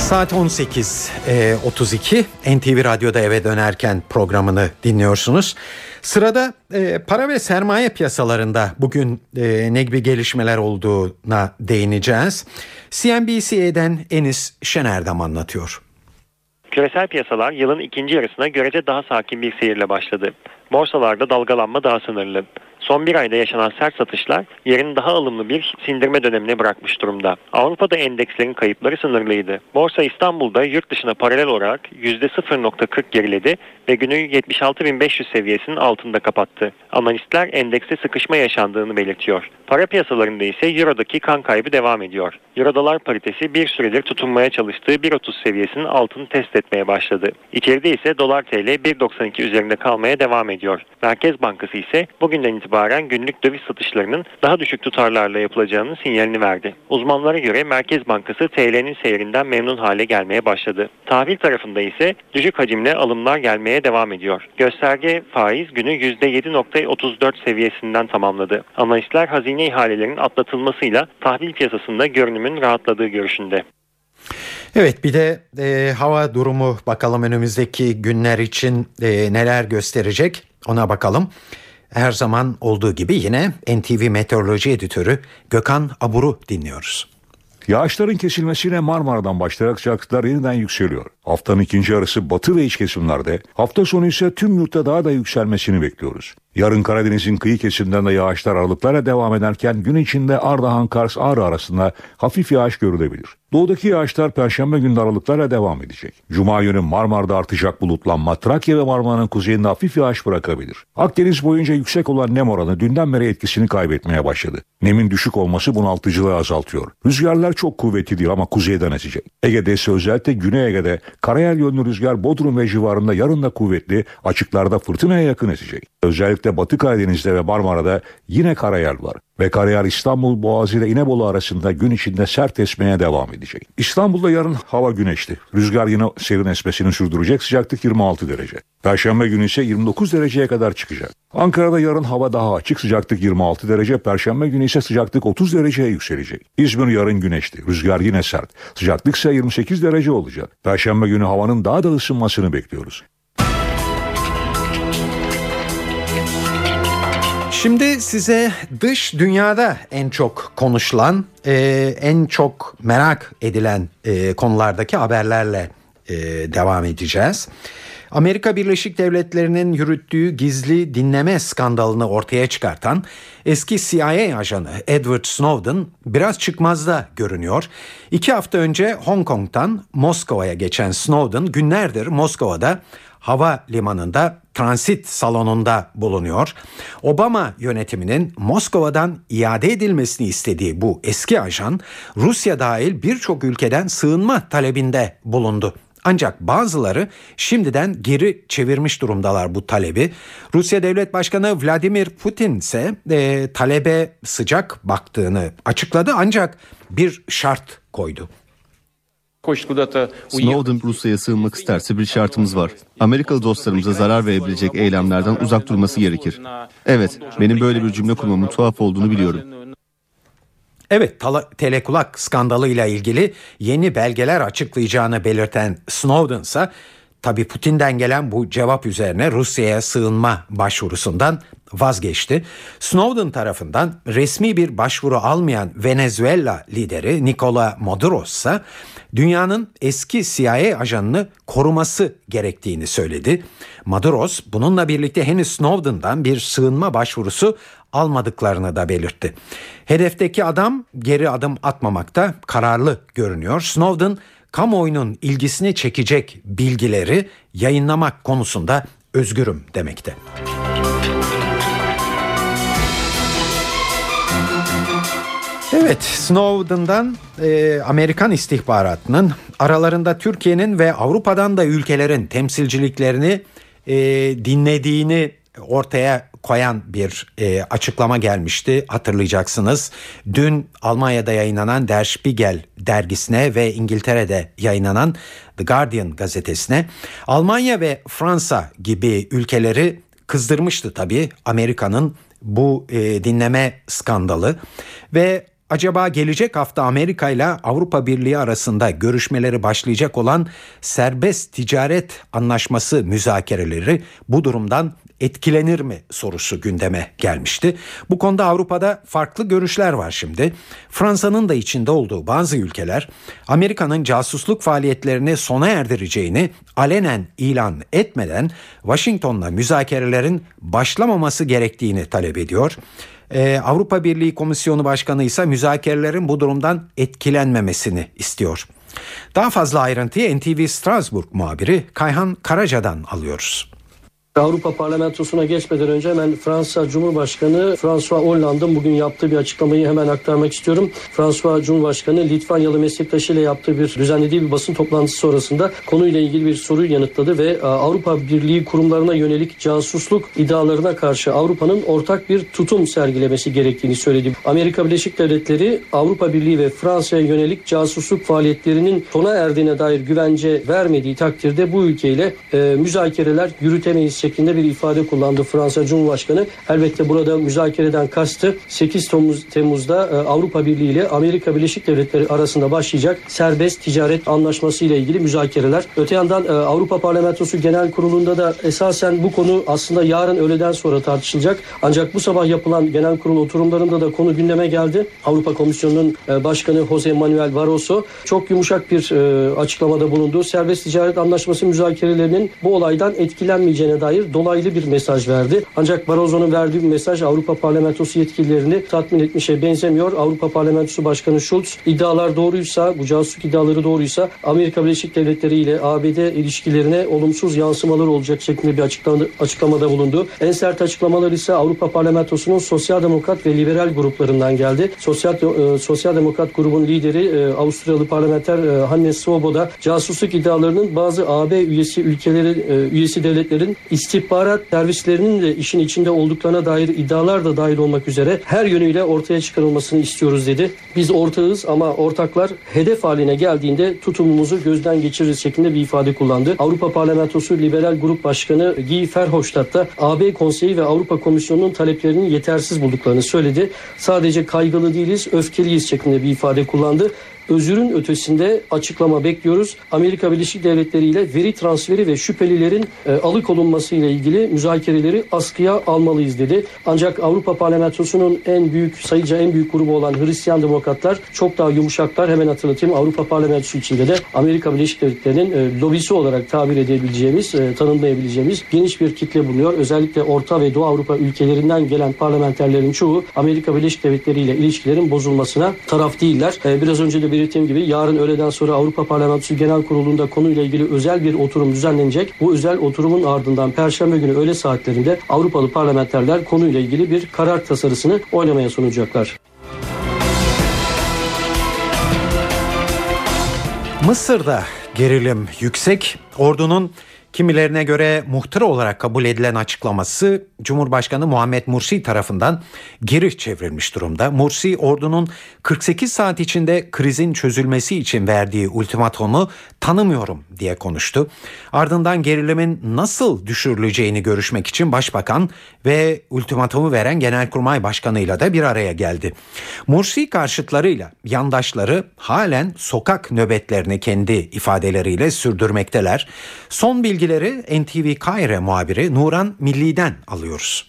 Saat 18.32 NTV Radyo'da eve dönerken programını dinliyorsunuz. Sırada e, para ve sermaye piyasalarında bugün e, ne gibi gelişmeler olduğuna değineceğiz. CNBC'den Enis Şenerdam anlatıyor. Küresel piyasalar yılın ikinci yarısına görece daha sakin bir seyirle başladı. Borsalarda dalgalanma daha sınırlı. Son bir ayda yaşanan sert satışlar yerini daha alımlı bir sindirme dönemine bırakmış durumda. Avrupa'da endekslerin kayıpları sınırlıydı. Borsa İstanbul'da yurt dışına paralel olarak %0.40 geriledi ve günü 76.500 seviyesinin altında kapattı. Analistler endekste sıkışma yaşandığını belirtiyor. Para piyasalarında ise Euro'daki kan kaybı devam ediyor. Euro dolar paritesi bir süredir tutunmaya çalıştığı 1.30 seviyesinin altını test etmeye başladı. İçeride ise dolar TL 1.92 üzerinde kalmaya devam ediyor. Merkez Bankası ise bugünden itibaren günlük döviz satışlarının daha düşük tutarlarla yapılacağının sinyalini verdi. Uzmanlara göre Merkez Bankası TL'nin seyrinden memnun hale gelmeye başladı. Tahvil tarafında ise düşük hacimle alımlar gelmeye devam ediyor. Gösterge faiz günü %7.34 seviyesinden tamamladı. Analistler hazine ihalelerinin atlatılmasıyla tahvil piyasasında görünümün rahatladığı görüşünde. Evet bir de e, hava durumu bakalım önümüzdeki günler için e, neler gösterecek ona bakalım. Her zaman olduğu gibi yine NTV Meteoroloji Editörü Gökhan Abur'u dinliyoruz. Yağışların kesilmesiyle Marmara'dan başlayarak sıcaklıklar yeniden yükseliyor. Haftanın ikinci yarısı batı ve iç kesimlerde, hafta sonu ise tüm yurtta daha da yükselmesini bekliyoruz. Yarın Karadeniz'in kıyı kesimlerinde yağışlar aralıklarla devam ederken gün içinde Ardahan, Kars, Ağrı arasında hafif yağış görülebilir. Doğudaki yağışlar Perşembe günü aralıklarla devam edecek. Cuma günü Marmara'da artacak bulutlanma Trakya ve Marmara'nın kuzeyinde hafif yağış bırakabilir. Akdeniz boyunca yüksek olan nem oranı dünden beri etkisini kaybetmeye başladı. Nemin düşük olması bunaltıcılığı azaltıyor. Rüzgarlar çok kuvvetli değil ama kuzeyden esecek. Ege'de ise özellikle Güney Ege'de karayel yönlü rüzgar Bodrum ve civarında yarın da kuvvetli, açıklarda fırtınaya yakın esecek. Özellikle Özellikle Batı Karadeniz'de ve Marmara'da yine karayel var. Ve karayel İstanbul Boğazı ile İnebolu arasında gün içinde sert esmeye devam edecek. İstanbul'da yarın hava güneşli. Rüzgar yine serin esmesini sürdürecek. Sıcaklık 26 derece. Perşembe günü ise 29 dereceye kadar çıkacak. Ankara'da yarın hava daha açık. Sıcaklık 26 derece. Perşembe günü ise sıcaklık 30 dereceye yükselecek. İzmir yarın güneşli. Rüzgar yine sert. Sıcaklık ise 28 derece olacak. Perşembe günü havanın daha da ısınmasını bekliyoruz. Şimdi size dış dünyada en çok konuşulan, e, en çok merak edilen e, konulardaki haberlerle e, devam edeceğiz. Amerika Birleşik Devletleri'nin yürüttüğü gizli dinleme skandalını ortaya çıkartan eski CIA ajanı Edward Snowden biraz çıkmazda görünüyor. İki hafta önce Hong Kong'tan Moskova'ya geçen Snowden günlerdir Moskova'da hava limanında transit salonunda bulunuyor. Obama yönetiminin Moskova'dan iade edilmesini istediği bu eski ajan Rusya dahil birçok ülkeden sığınma talebinde bulundu. Ancak bazıları şimdiden geri çevirmiş durumdalar bu talebi. Rusya Devlet Başkanı Vladimir Putin ise e, talebe sıcak baktığını açıkladı ancak bir şart koydu. Snowden Rusya'ya sığınmak isterse bir şartımız var. Amerikalı dostlarımıza zarar verebilecek eylemlerden uzak durması gerekir. Evet, benim böyle bir cümle kurmamın tuhaf olduğunu biliyorum. Evet, telekulak skandalıyla ilgili yeni belgeler açıklayacağını belirten Snowden ise tabi Putin'den gelen bu cevap üzerine Rusya'ya sığınma başvurusundan vazgeçti. Snowden tarafından resmi bir başvuru almayan Venezuela lideri Nicola Maduro ise dünyanın eski CIA ajanını koruması gerektiğini söyledi. Maduros bununla birlikte henüz Snowden'dan bir sığınma başvurusu almadıklarını da belirtti. Hedefteki adam geri adım atmamakta kararlı görünüyor. Snowden kamuoyunun ilgisini çekecek bilgileri yayınlamak konusunda özgürüm demekte. Evet Snowden'dan e, Amerikan istihbaratının aralarında Türkiye'nin ve Avrupa'dan da ülkelerin temsilciliklerini e, dinlediğini ortaya koyan bir e, açıklama gelmişti hatırlayacaksınız. Dün Almanya'da yayınlanan Der Spiegel dergisine ve İngiltere'de yayınlanan The Guardian gazetesine Almanya ve Fransa gibi ülkeleri kızdırmıştı tabii Amerika'nın bu e, dinleme skandalı ve Acaba gelecek hafta Amerika ile Avrupa Birliği arasında görüşmeleri başlayacak olan serbest ticaret anlaşması müzakereleri bu durumdan etkilenir mi sorusu gündeme gelmişti. Bu konuda Avrupa'da farklı görüşler var şimdi. Fransa'nın da içinde olduğu bazı ülkeler Amerika'nın casusluk faaliyetlerini sona erdireceğini alenen ilan etmeden Washington'la müzakerelerin başlamaması gerektiğini talep ediyor. Ee, Avrupa Birliği Komisyonu Başkanı ise müzakerelerin bu durumdan etkilenmemesini istiyor. Daha fazla ayrıntıyı NTV Strasbourg muhabiri Kayhan Karaca'dan alıyoruz. Avrupa Parlamentosu'na geçmeden önce hemen Fransa Cumhurbaşkanı François Hollande'ın bugün yaptığı bir açıklamayı hemen aktarmak istiyorum. François Cumhurbaşkanı Litvanyalı meslektaşıyla yaptığı bir düzenlediği bir basın toplantısı sonrasında konuyla ilgili bir soruyu yanıtladı ve e, Avrupa Birliği kurumlarına yönelik casusluk iddialarına karşı Avrupa'nın ortak bir tutum sergilemesi gerektiğini söyledi. Amerika Birleşik Devletleri Avrupa Birliği ve Fransa'ya yönelik casusluk faaliyetlerinin sona erdiğine dair güvence vermediği takdirde bu ülkeyle e, müzakereler yürütemeyiz şeklinde bir ifade kullandı Fransa Cumhurbaşkanı. Elbette burada müzakereden kastı 8 Temmuz, Temmuz'da e, Avrupa Birliği ile Amerika Birleşik Devletleri arasında başlayacak serbest ticaret anlaşması ile ilgili müzakereler. Öte yandan e, Avrupa Parlamentosu Genel Kurulu'nda da esasen bu konu aslında yarın öğleden sonra tartışılacak. Ancak bu sabah yapılan genel kurul oturumlarında da konu gündeme geldi. Avrupa Komisyonu'nun e, başkanı Jose Manuel Barroso çok yumuşak bir açıklamada bulundu. Serbest ticaret anlaşması müzakerelerinin bu olaydan etkilenmeyeceğine dair dair dolaylı bir mesaj verdi. Ancak Barroso'nun verdiği bir mesaj Avrupa Parlamentosu yetkililerini tatmin etmişe benzemiyor. Avrupa Parlamentosu Başkanı Schulz iddialar doğruysa, bu casusluk iddiaları doğruysa Amerika Birleşik Devletleri ile ABD ilişkilerine olumsuz yansımalar olacak şeklinde bir açıklamada, açıklamada bulundu. En sert açıklamalar ise Avrupa Parlamentosu'nun Sosyal Demokrat ve Liberal gruplarından geldi. Sosyal e, Sosyal Demokrat grubun lideri e, Avusturyalı parlamenter e, Hannes Swoboda casusluk iddialarının bazı AB üyesi ülkeleri e, üyesi devletlerin istihbarat servislerinin de işin içinde olduklarına dair iddialar da dahil olmak üzere her yönüyle ortaya çıkarılmasını istiyoruz dedi. Biz ortağız ama ortaklar hedef haline geldiğinde tutumumuzu gözden geçiririz şeklinde bir ifade kullandı. Avrupa Parlamentosu Liberal Grup Başkanı Guy Verhofstadt da AB Konseyi ve Avrupa Komisyonu'nun taleplerinin yetersiz bulduklarını söyledi. Sadece kaygılı değiliz, öfkeliyiz şeklinde bir ifade kullandı özürün ötesinde açıklama bekliyoruz. Amerika Birleşik Devletleri ile veri transferi ve şüphelilerin e, alıkonulması ile ilgili müzakereleri askıya almalıyız dedi. Ancak Avrupa Parlamentosu'nun en büyük sayıca en büyük grubu olan Hristiyan Demokratlar çok daha yumuşaklar. Hemen hatırlatayım Avrupa Parlamentosu içinde de Amerika Birleşik Devletleri'nin e, lobisi olarak tabir edebileceğimiz, e, tanımlayabileceğimiz geniş bir kitle bulunuyor. Özellikle Orta ve Doğu Avrupa ülkelerinden gelen parlamenterlerin çoğu Amerika Birleşik Devletleri ile ilişkilerin bozulmasına taraf değiller. E, biraz önce de belirttiğim gibi yarın öğleden sonra Avrupa Parlamentosu Genel Kurulu'nda konuyla ilgili özel bir oturum düzenlenecek. Bu özel oturumun ardından Perşembe günü öğle saatlerinde Avrupalı parlamenterler konuyla ilgili bir karar tasarısını oylamaya sunacaklar. Mısır'da gerilim yüksek. Ordunun kimilerine göre muhtır olarak kabul edilen açıklaması Cumhurbaşkanı Muhammed Mursi tarafından geri çevrilmiş durumda. Mursi ordunun 48 saat içinde krizin çözülmesi için verdiği ultimatomu tanımıyorum diye konuştu. Ardından gerilimin nasıl düşürüleceğini görüşmek için başbakan ve ultimatomu veren Genelkurmay Başkanı'yla da bir araya geldi. Mursi karşıtlarıyla yandaşları halen sokak nöbetlerini kendi ifadeleriyle sürdürmekteler. Son bilgileri NTV Kahire muhabiri Nuran Milli'den alıyoruz.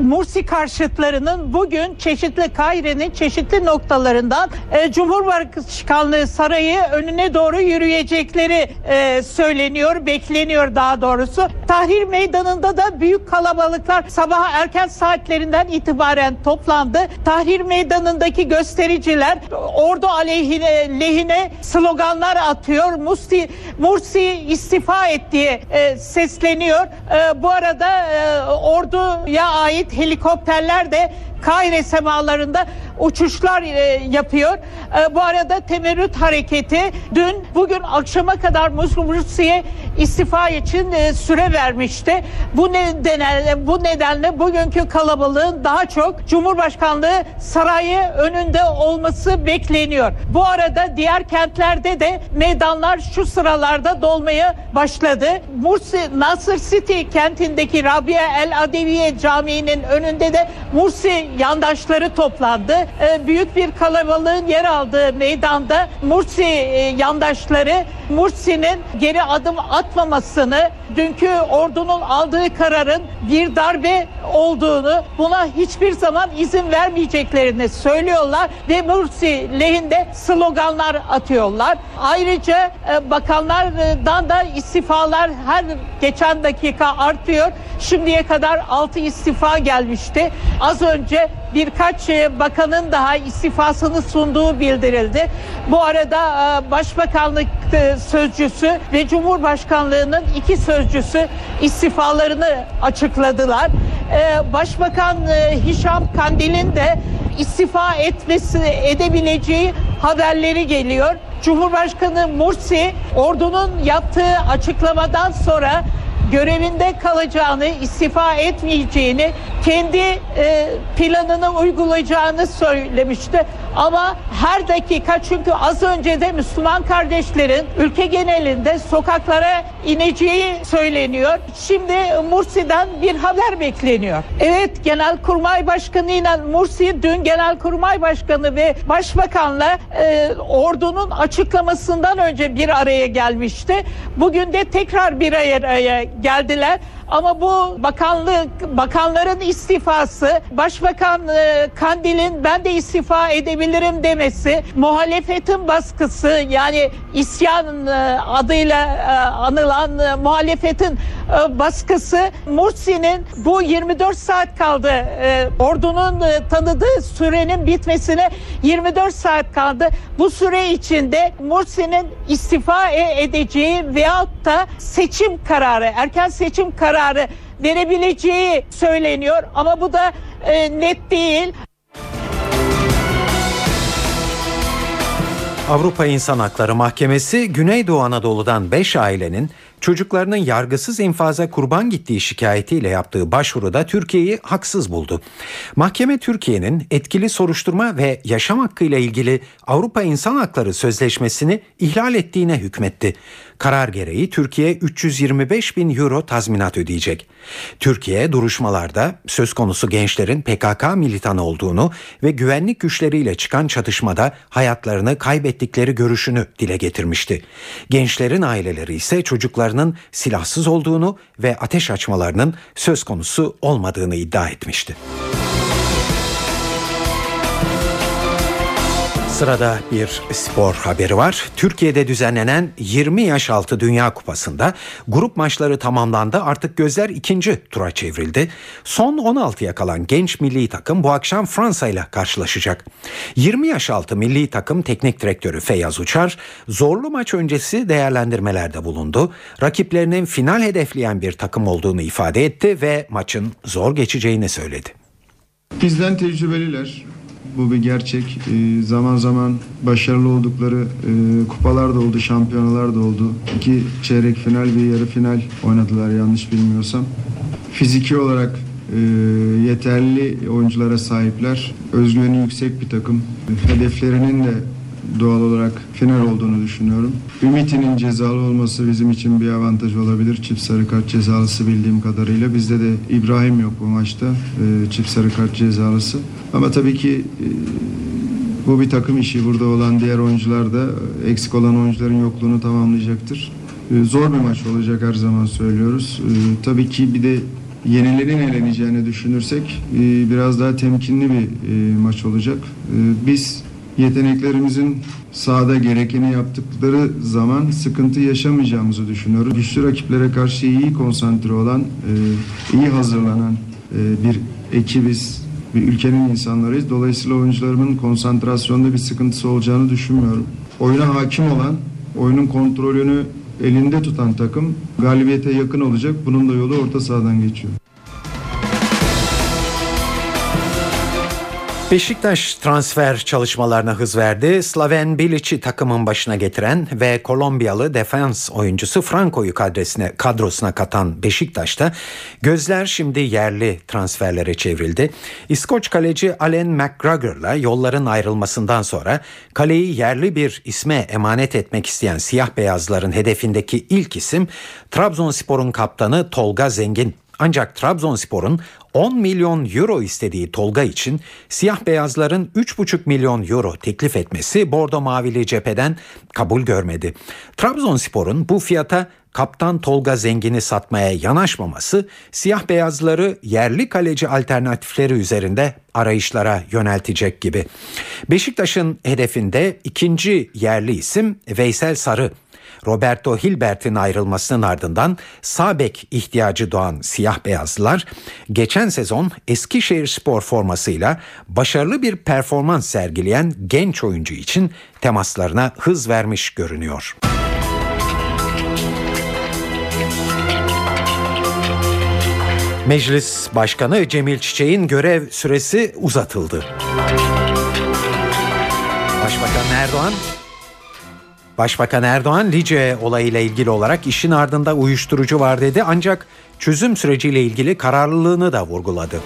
Mursi karşıtlarının bugün çeşitli Kaire'nin çeşitli noktalarından e, Cumhurbaşkanlığı sarayı önüne doğru yürüyecekleri e, söyleniyor, bekleniyor daha doğrusu. Tahrir Meydanı'nda da büyük kalabalıklar sabah erken saatlerinden itibaren toplandı. Tahrir Meydanı'ndaki göstericiler ordu aleyhine lehine sloganlar atıyor. Mursi, Mursi istifa et diye e, sesleniyor. E, bu arada e, orduya ait helikopterler de Kahire semalarında uçuşlar yapıyor. E, bu arada temerrüt hareketi dün bugün akşama kadar Mursi'ye istifa için e, süre vermişti. Bu nedenle bu nedenle bugünkü kalabalığın daha çok Cumhurbaşkanlığı sarayı önünde olması bekleniyor. Bu arada diğer kentlerde de meydanlar şu sıralarda dolmaya başladı. Mursi Nasır City kentindeki Rabia El Adeviye Camii'nin önünde de Mursi yandaşları toplandı. E, büyük bir kalabalığın yer aldığı meydanda Mursi e, yandaşları Mursi'nin geri adım atmamasını, dünkü ordunun aldığı kararın bir darbe olduğunu, buna hiçbir zaman izin vermeyeceklerini söylüyorlar ve Mursi lehinde sloganlar atıyorlar. Ayrıca e, bakanlardan da istifalar her geçen dakika artıyor. Şimdiye kadar 6 istifa gelmişti. Az önce birkaç e, bakanın daha istifasını sunduğu bildirildi. Bu arada e, Başbakanlık e, sözcüsü ve Cumhurbaşkanlığının iki sözcüsü istifalarını açıkladılar. Başbakan Hişam Kandil'in de istifa etmesi edebileceği haberleri geliyor. Cumhurbaşkanı Mursi ordunun yaptığı açıklamadan sonra görevinde kalacağını, istifa etmeyeceğini, kendi e, planını uygulayacağını söylemişti. Ama her dakika çünkü az önce de Müslüman kardeşlerin ülke genelinde sokaklara ineceği söyleniyor. Şimdi Mursi'den bir haber bekleniyor. Evet Genelkurmay Başkanı ile Mursi dün Genelkurmay Başkanı ve Başbakanla e, ordunun açıklamasından önce bir araya gelmişti. Bugün de tekrar bir araya geldiler. Ama bu bakanlık bakanların istifası, Başbakan e, Kandil'in ben de istifa edebilirim demesi, muhalefetin baskısı yani isyan e, adıyla e, anılan e, muhalefetin e, baskısı Mursi'nin bu 24 saat kaldı. E, ordunun e, tanıdığı sürenin bitmesine 24 saat kaldı. Bu süre içinde Mursi'nin istifa e, edeceği veyahut da seçim kararı, erken seçim kararı verebileceği söyleniyor ama bu da e, net değil. Avrupa İnsan Hakları Mahkemesi Güneydoğu Anadolu'dan 5 ailenin çocuklarının yargısız infaza kurban gittiği şikayetiyle yaptığı başvuruda Türkiye'yi haksız buldu. Mahkeme Türkiye'nin etkili soruşturma ve yaşam hakkıyla ilgili Avrupa İnsan Hakları Sözleşmesi'ni ihlal ettiğine hükmetti. Karar gereği Türkiye 325 bin euro tazminat ödeyecek. Türkiye duruşmalarda söz konusu gençlerin PKK militanı olduğunu ve güvenlik güçleriyle çıkan çatışmada hayatlarını kaybettikleri görüşünü dile getirmişti. Gençlerin aileleri ise çocuklarının silahsız olduğunu ve ateş açmalarının söz konusu olmadığını iddia etmişti. Sırada bir spor haberi var. Türkiye'de düzenlenen 20 yaş altı Dünya Kupası'nda grup maçları tamamlandı. Artık gözler ikinci tura çevrildi. Son 16'ya kalan genç milli takım bu akşam Fransa ile karşılaşacak. 20 yaş altı milli takım teknik direktörü Feyyaz Uçar zorlu maç öncesi değerlendirmelerde bulundu. Rakiplerinin final hedefleyen bir takım olduğunu ifade etti ve maçın zor geçeceğini söyledi. Bizden tecrübeliler. Bu bir gerçek. Ee, zaman zaman başarılı oldukları e, kupalar da oldu, şampiyonalar da oldu. İki çeyrek final, bir yarı final oynadılar yanlış bilmiyorsam. Fiziki olarak e, yeterli oyunculara sahipler. Özgüveni yüksek bir takım. Hedeflerinin de doğal olarak final olduğunu düşünüyorum. Ümit'in cezalı olması bizim için bir avantaj olabilir. Çift sarı kart cezalısı bildiğim kadarıyla. Bizde de İbrahim yok bu maçta. E, çift sarı kart cezalısı. Ama tabii ki e, bu bir takım işi. Burada olan diğer oyuncular da eksik olan oyuncuların yokluğunu tamamlayacaktır. E, zor bir maç olacak her zaman söylüyoruz. E, tabii ki bir de yenilerin eleneceğini düşünürsek e, biraz daha temkinli bir e, maç olacak. E, biz yeteneklerimizin sahada gerekeni yaptıkları zaman sıkıntı yaşamayacağımızı düşünüyoruz. Güçlü rakiplere karşı iyi konsantre olan, e, iyi hazırlanan e, bir ekibiz, bir ülkenin insanlarıyız. Dolayısıyla oyuncularımın konsantrasyonda bir sıkıntısı olacağını düşünmüyorum. Oyuna hakim olan, oyunun kontrolünü elinde tutan takım galibiyete yakın olacak. Bunun da yolu orta sahadan geçiyor. Beşiktaş transfer çalışmalarına hız verdi. Slaven Bilic'i takımın başına getiren ve Kolombiyalı defans oyuncusu Franco'yu kadresine, kadrosuna katan Beşiktaş'ta gözler şimdi yerli transferlere çevrildi. İskoç kaleci Alan McGregor'la yolların ayrılmasından sonra kaleyi yerli bir isme emanet etmek isteyen siyah beyazların hedefindeki ilk isim Trabzonspor'un kaptanı Tolga Zengin. Ancak Trabzonspor'un 10 milyon euro istediği Tolga için siyah beyazların 3,5 milyon euro teklif etmesi Bordo Mavili cepheden kabul görmedi. Trabzonspor'un bu fiyata kaptan Tolga Zengin'i satmaya yanaşmaması siyah beyazları yerli kaleci alternatifleri üzerinde arayışlara yöneltecek gibi. Beşiktaş'ın hedefinde ikinci yerli isim Veysel Sarı. Roberto Hilbert'in ayrılmasının ardından Sabek ihtiyacı doğan siyah beyazlılar geçen sezon Eskişehir spor formasıyla başarılı bir performans sergileyen genç oyuncu için temaslarına hız vermiş görünüyor. Meclis Başkanı Cemil Çiçek'in görev süresi uzatıldı. Başbakan Erdoğan Başbakan Erdoğan Lice olayıyla ilgili olarak işin ardında uyuşturucu var dedi ancak çözüm süreciyle ilgili kararlılığını da vurguladı.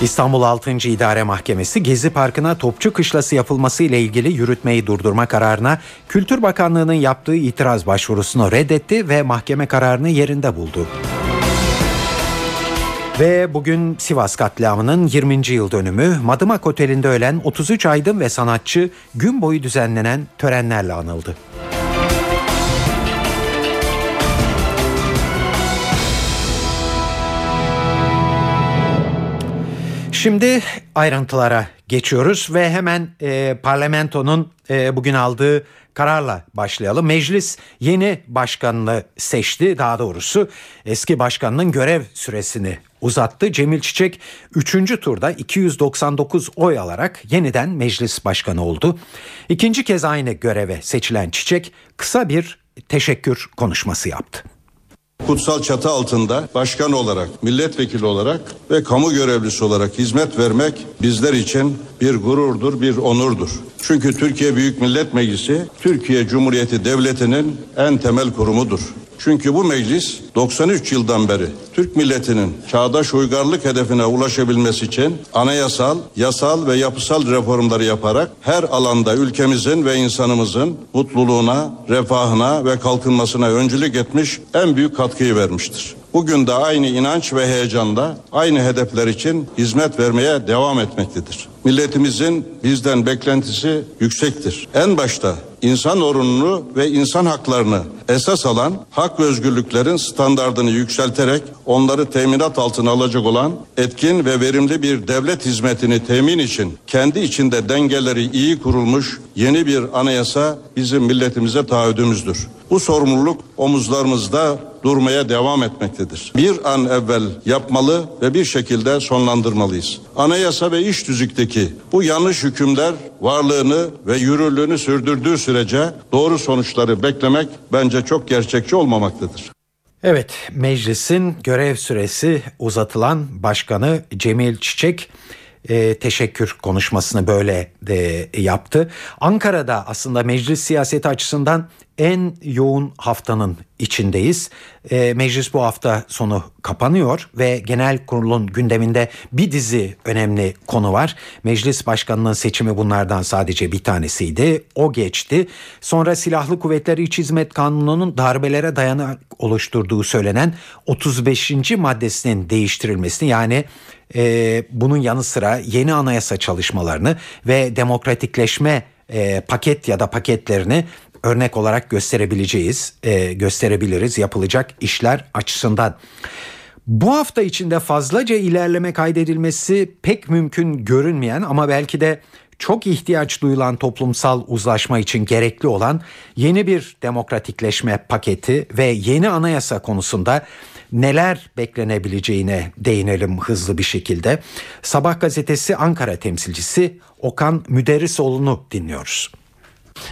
İstanbul 6. İdare Mahkemesi Gezi Parkı'na topçu kışlası yapılması ile ilgili yürütmeyi durdurma kararına Kültür Bakanlığı'nın yaptığı itiraz başvurusunu reddetti ve mahkeme kararını yerinde buldu. Ve bugün Sivas katliamının 20. yıl dönümü Madımak Oteli'nde ölen 33 aydın ve sanatçı gün boyu düzenlenen törenlerle anıldı. Şimdi ayrıntılara geçiyoruz ve hemen e, parlamentonun e, bugün aldığı kararla başlayalım. Meclis yeni başkanını seçti daha doğrusu eski başkanının görev süresini uzattı. Cemil Çiçek 3. turda 299 oy alarak yeniden meclis başkanı oldu. İkinci kez aynı göreve seçilen Çiçek kısa bir teşekkür konuşması yaptı. kutsal çatı altında başkan olarak, milletvekili olarak ve kamu görevlisi olarak hizmet vermek bizler için bir gururdur, bir onurdur. Çünkü Türkiye Büyük Millet Meclisi Türkiye Cumhuriyeti Devleti'nin en temel kurumudur. Çünkü bu meclis 93 yıldan beri Türk milletinin çağdaş uygarlık hedefine ulaşabilmesi için anayasal, yasal ve yapısal reformları yaparak her alanda ülkemizin ve insanımızın mutluluğuna, refahına ve kalkınmasına öncülük etmiş en büyük katkıyı vermiştir. Bugün de aynı inanç ve heyecanla aynı hedefler için hizmet vermeye devam etmektedir. Milletimizin bizden beklentisi yüksektir. En başta insan orununu ve insan haklarını esas alan hak ve özgürlüklerin standartını yükselterek onları teminat altına alacak olan etkin ve verimli bir devlet hizmetini temin için kendi içinde dengeleri iyi kurulmuş yeni bir anayasa bizim milletimize taahhüdümüzdür. Bu sorumluluk omuzlarımızda durmaya devam etmektedir. Bir an evvel yapmalı ve bir şekilde sonlandırmalıyız. Anayasa ve iş tüzükteki bu yanlış hükümler varlığını ve yürürlüğünü sürdürdüğü sürece doğru sonuçları beklemek bence çok gerçekçi olmamaktadır. Evet, meclisin görev süresi uzatılan başkanı Cemil Çiçek e, teşekkür konuşmasını böyle de yaptı. Ankara'da aslında meclis siyaseti açısından en yoğun haftanın içindeyiz. E, meclis bu hafta sonu kapanıyor ve genel kurulun gündeminde bir dizi önemli konu var. Meclis başkanının seçimi bunlardan sadece bir tanesiydi. O geçti. Sonra Silahlı Kuvvetler İç Hizmet Kanunu'nun darbelere dayanak oluşturduğu söylenen 35. maddesinin değiştirilmesini yani e, bunun yanı sıra yeni anayasa çalışmalarını ve demokratikleşme e, paket ya da paketlerini örnek olarak gösterebileceğiz, e, gösterebiliriz yapılacak işler açısından. Bu hafta içinde fazlaca ilerleme kaydedilmesi pek mümkün görünmeyen ama belki de çok ihtiyaç duyulan toplumsal uzlaşma için gerekli olan yeni bir demokratikleşme paketi ve yeni anayasa konusunda neler beklenebileceğine değinelim hızlı bir şekilde. Sabah gazetesi Ankara temsilcisi Okan Müderrisoğlu'nu dinliyoruz.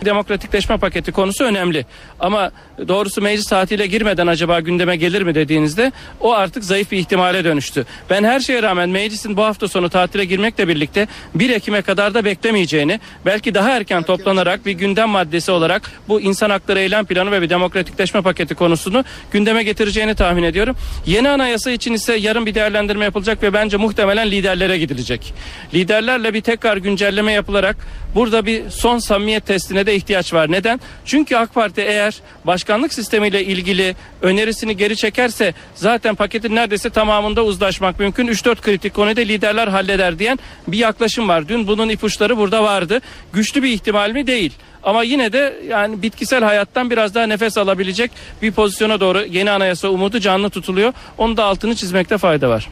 Demokratikleşme paketi konusu önemli. Ama doğrusu meclis saatiyle girmeden acaba gündeme gelir mi dediğinizde o artık zayıf bir ihtimale dönüştü. Ben her şeye rağmen meclisin bu hafta sonu tatile girmekle birlikte 1 Ekim'e kadar da beklemeyeceğini, belki daha erken toplanarak bir gündem maddesi olarak bu insan hakları eylem planı ve bir demokratikleşme paketi konusunu gündeme getireceğini tahmin ediyorum. Yeni anayasa için ise yarın bir değerlendirme yapılacak ve bence muhtemelen liderlere gidilecek. Liderlerle bir tekrar güncelleme yapılarak burada bir son samimiyet testine de ihtiyaç var. Neden? Çünkü AK Parti eğer başkanlık sistemiyle ilgili önerisini geri çekerse zaten paketin neredeyse tamamında uzlaşmak mümkün. 3-4 kritik konuyu da liderler halleder diyen bir yaklaşım var. Dün bunun ipuçları burada vardı. Güçlü bir ihtimal mi? Değil. Ama yine de yani bitkisel hayattan biraz daha nefes alabilecek bir pozisyona doğru yeni anayasa umudu canlı tutuluyor. Onu da altını çizmekte fayda var.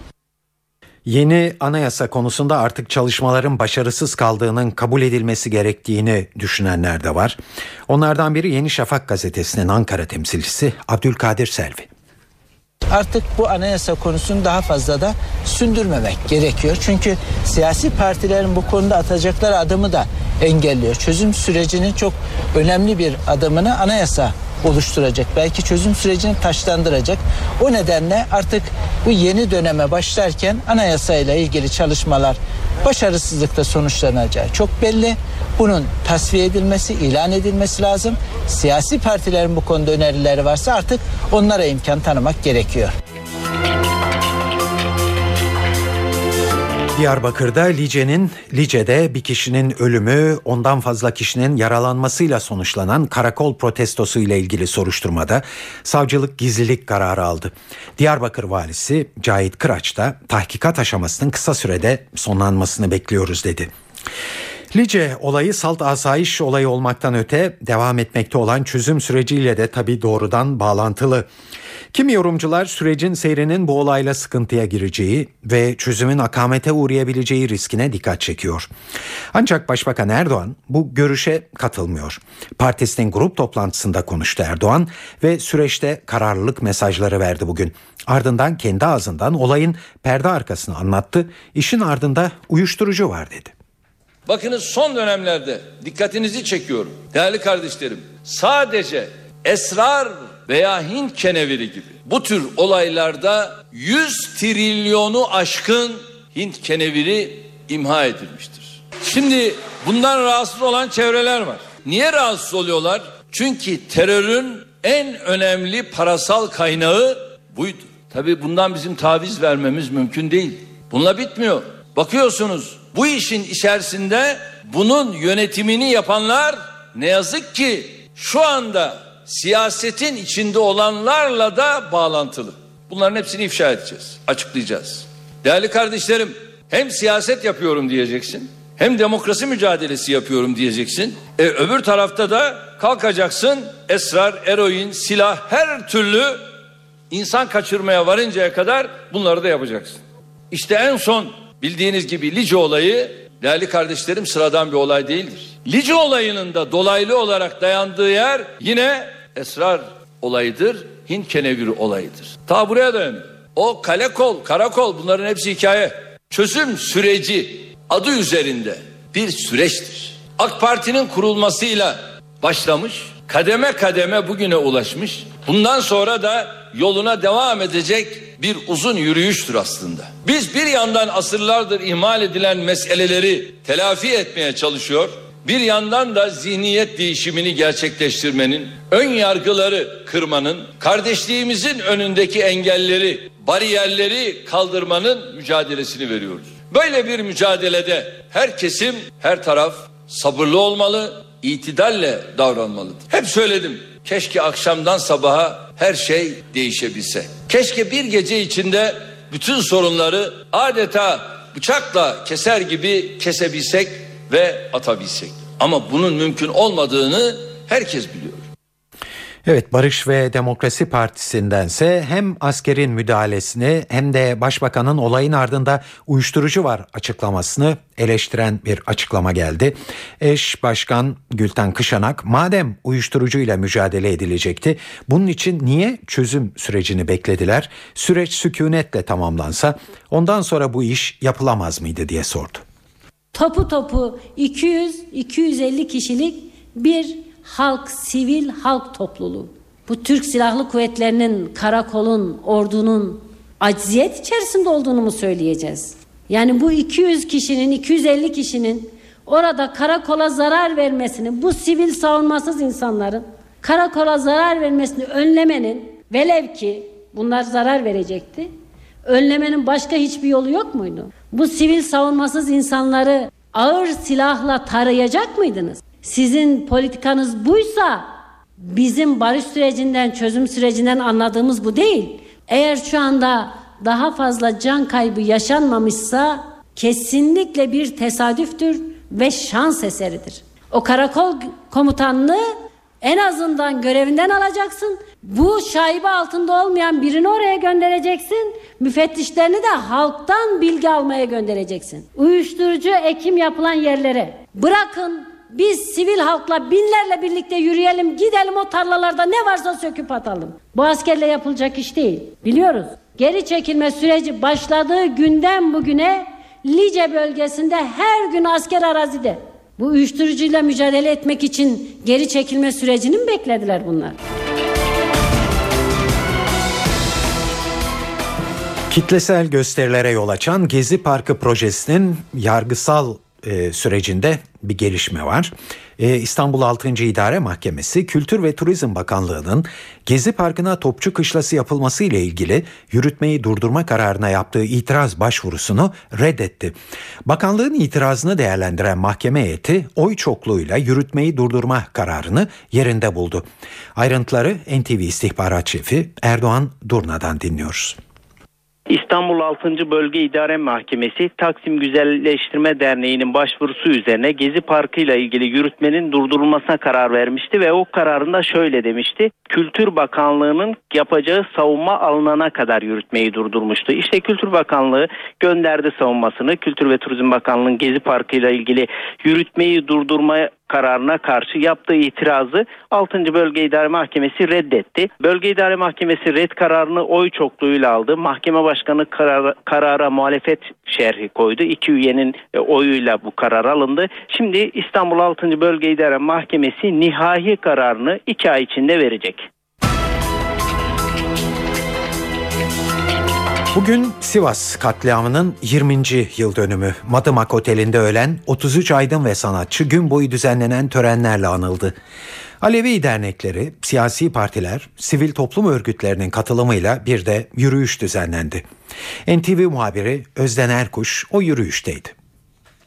Yeni anayasa konusunda artık çalışmaların başarısız kaldığının kabul edilmesi gerektiğini düşünenler de var. Onlardan biri Yeni Şafak gazetesinin Ankara temsilcisi Abdülkadir Selvi. Artık bu anayasa konusunu daha fazla da sündürmemek gerekiyor. Çünkü siyasi partilerin bu konuda atacakları adımı da engelliyor. Çözüm sürecinin çok önemli bir adımını anayasa oluşturacak. Belki çözüm sürecini taşlandıracak. O nedenle artık bu yeni döneme başlarken anayasayla ilgili çalışmalar başarısızlıkla sonuçlanacağı çok belli. Bunun tasfiye edilmesi, ilan edilmesi lazım. Siyasi partilerin bu konuda önerileri varsa artık onlara imkan tanımak gerekiyor. Diyarbakır'da Lice'nin Lice'de bir kişinin ölümü, ondan fazla kişinin yaralanmasıyla sonuçlanan karakol protestosu ile ilgili soruşturmada savcılık gizlilik kararı aldı. Diyarbakır valisi Cahit Kıraç da tahkikat aşamasının kısa sürede sonlanmasını bekliyoruz dedi. Lice olayı salt asayiş olayı olmaktan öte devam etmekte olan çözüm süreciyle de tabi doğrudan bağlantılı. Kimi yorumcular sürecin seyrinin bu olayla sıkıntıya gireceği ve çözümün akamete uğrayabileceği riskine dikkat çekiyor. Ancak Başbakan Erdoğan bu görüşe katılmıyor. Partisinin grup toplantısında konuştu Erdoğan ve süreçte kararlılık mesajları verdi bugün. Ardından kendi ağzından olayın perde arkasını anlattı. İşin ardında uyuşturucu var dedi. Bakınız son dönemlerde dikkatinizi çekiyorum. Değerli kardeşlerim sadece esrar veya Hint keneviri gibi Bu tür olaylarda 100 trilyonu aşkın Hint keneviri imha edilmiştir. Şimdi bundan rahatsız olan çevreler var. Niye rahatsız oluyorlar? Çünkü terörün en önemli parasal kaynağı buydu. Tabii bundan bizim taviz vermemiz mümkün değil. Bununla bitmiyor. Bakıyorsunuz bu işin içerisinde bunun yönetimini yapanlar ne yazık ki şu anda siyasetin içinde olanlarla da bağlantılı. Bunların hepsini ifşa edeceğiz, açıklayacağız. Değerli kardeşlerim, hem siyaset yapıyorum diyeceksin, hem demokrasi mücadelesi yapıyorum diyeceksin. E, öbür tarafta da kalkacaksın esrar, eroin, silah her türlü insan kaçırmaya varıncaya kadar bunları da yapacaksın. İşte en son bildiğiniz gibi Lice olayı değerli kardeşlerim sıradan bir olay değildir. Lice olayının da dolaylı olarak dayandığı yer yine esrar olayıdır. Hint keneviri olayıdır. Ta buraya dayanıyor. O kale kol, karakol bunların hepsi hikaye. Çözüm süreci adı üzerinde bir süreçtir. AK Parti'nin kurulmasıyla başlamış, kademe kademe bugüne ulaşmış. Bundan sonra da yoluna devam edecek bir uzun yürüyüştür aslında. Biz bir yandan asırlardır ihmal edilen meseleleri telafi etmeye çalışıyor. Bir yandan da zihniyet değişimini gerçekleştirmenin, ön yargıları kırmanın, kardeşliğimizin önündeki engelleri, bariyerleri kaldırmanın mücadelesini veriyoruz. Böyle bir mücadelede her kesim, her taraf sabırlı olmalı, itidalle davranmalıdır. Hep söyledim. Keşke akşamdan sabaha her şey değişebilse. Keşke bir gece içinde bütün sorunları adeta bıçakla keser gibi kesebilsek ve atabilsek. Ama bunun mümkün olmadığını herkes biliyor. Evet Barış ve Demokrasi Partisi'ndense hem askerin müdahalesini hem de başbakanın olayın ardında uyuşturucu var açıklamasını eleştiren bir açıklama geldi. Eş Başkan Gülten Kışanak madem uyuşturucuyla mücadele edilecekti bunun için niye çözüm sürecini beklediler? Süreç sükunetle tamamlansa ondan sonra bu iş yapılamaz mıydı diye sordu. Topu topu 200-250 kişilik bir halk, sivil halk topluluğu. Bu Türk Silahlı Kuvvetleri'nin, karakolun, ordunun acziyet içerisinde olduğunu mu söyleyeceğiz? Yani bu 200 kişinin, 250 kişinin orada karakola zarar vermesini, bu sivil savunmasız insanların karakola zarar vermesini önlemenin velev ki bunlar zarar verecekti. Önlemenin başka hiçbir yolu yok muydu? Bu sivil savunmasız insanları ağır silahla tarayacak mıydınız? Sizin politikanız buysa bizim barış sürecinden, çözüm sürecinden anladığımız bu değil. Eğer şu anda daha fazla can kaybı yaşanmamışsa kesinlikle bir tesadüftür ve şans eseridir. O karakol komutanını en azından görevinden alacaksın. Bu şaibe altında olmayan birini oraya göndereceksin. Müfettişlerini de halktan bilgi almaya göndereceksin. Uyuşturucu ekim yapılan yerlere. Bırakın biz sivil halkla binlerle birlikte yürüyelim gidelim o tarlalarda ne varsa söküp atalım. Bu askerle yapılacak iş değil. Biliyoruz. Geri çekilme süreci başladığı günden bugüne Lice bölgesinde her gün asker arazide. Bu uyuşturucuyla mücadele etmek için geri çekilme sürecini mi beklediler bunlar? Kitlesel gösterilere yol açan Gezi Parkı projesinin yargısal e, sürecinde bir gelişme var. E, İstanbul 6. İdare Mahkemesi Kültür ve Turizm Bakanlığı'nın Gezi Parkı'na topçu kışlası yapılması ile ilgili yürütmeyi durdurma kararına yaptığı itiraz başvurusunu reddetti. Bakanlığın itirazını değerlendiren mahkeme heyeti oy çokluğuyla yürütmeyi durdurma kararını yerinde buldu. Ayrıntıları NTV İstihbarat Şefi Erdoğan Durna'dan dinliyoruz. İstanbul 6. Bölge İdare Mahkemesi Taksim Güzelleştirme Derneği'nin başvurusu üzerine Gezi Parkı ile ilgili yürütmenin durdurulmasına karar vermişti ve o kararında şöyle demişti. Kültür Bakanlığı'nın yapacağı savunma alınana kadar yürütmeyi durdurmuştu. İşte Kültür Bakanlığı gönderdi savunmasını. Kültür ve Turizm Bakanlığı'nın Gezi Parkı ile ilgili yürütmeyi durdurmaya kararına karşı yaptığı itirazı 6. Bölge İdare Mahkemesi reddetti. Bölge İdare Mahkemesi red kararını oy çokluğuyla aldı. Mahkeme Başkanı karara, karara muhalefet şerhi koydu. İki üyenin e, oyuyla bu karar alındı. Şimdi İstanbul 6. Bölge İdare Mahkemesi nihai kararını iki ay içinde verecek. Bugün Sivas katliamının 20. yıl dönümü. Madımak Oteli'nde ölen 33 aydın ve sanatçı gün boyu düzenlenen törenlerle anıldı. Alevi dernekleri, siyasi partiler, sivil toplum örgütlerinin katılımıyla bir de yürüyüş düzenlendi. NTV muhabiri Özden Erkuş o yürüyüşteydi.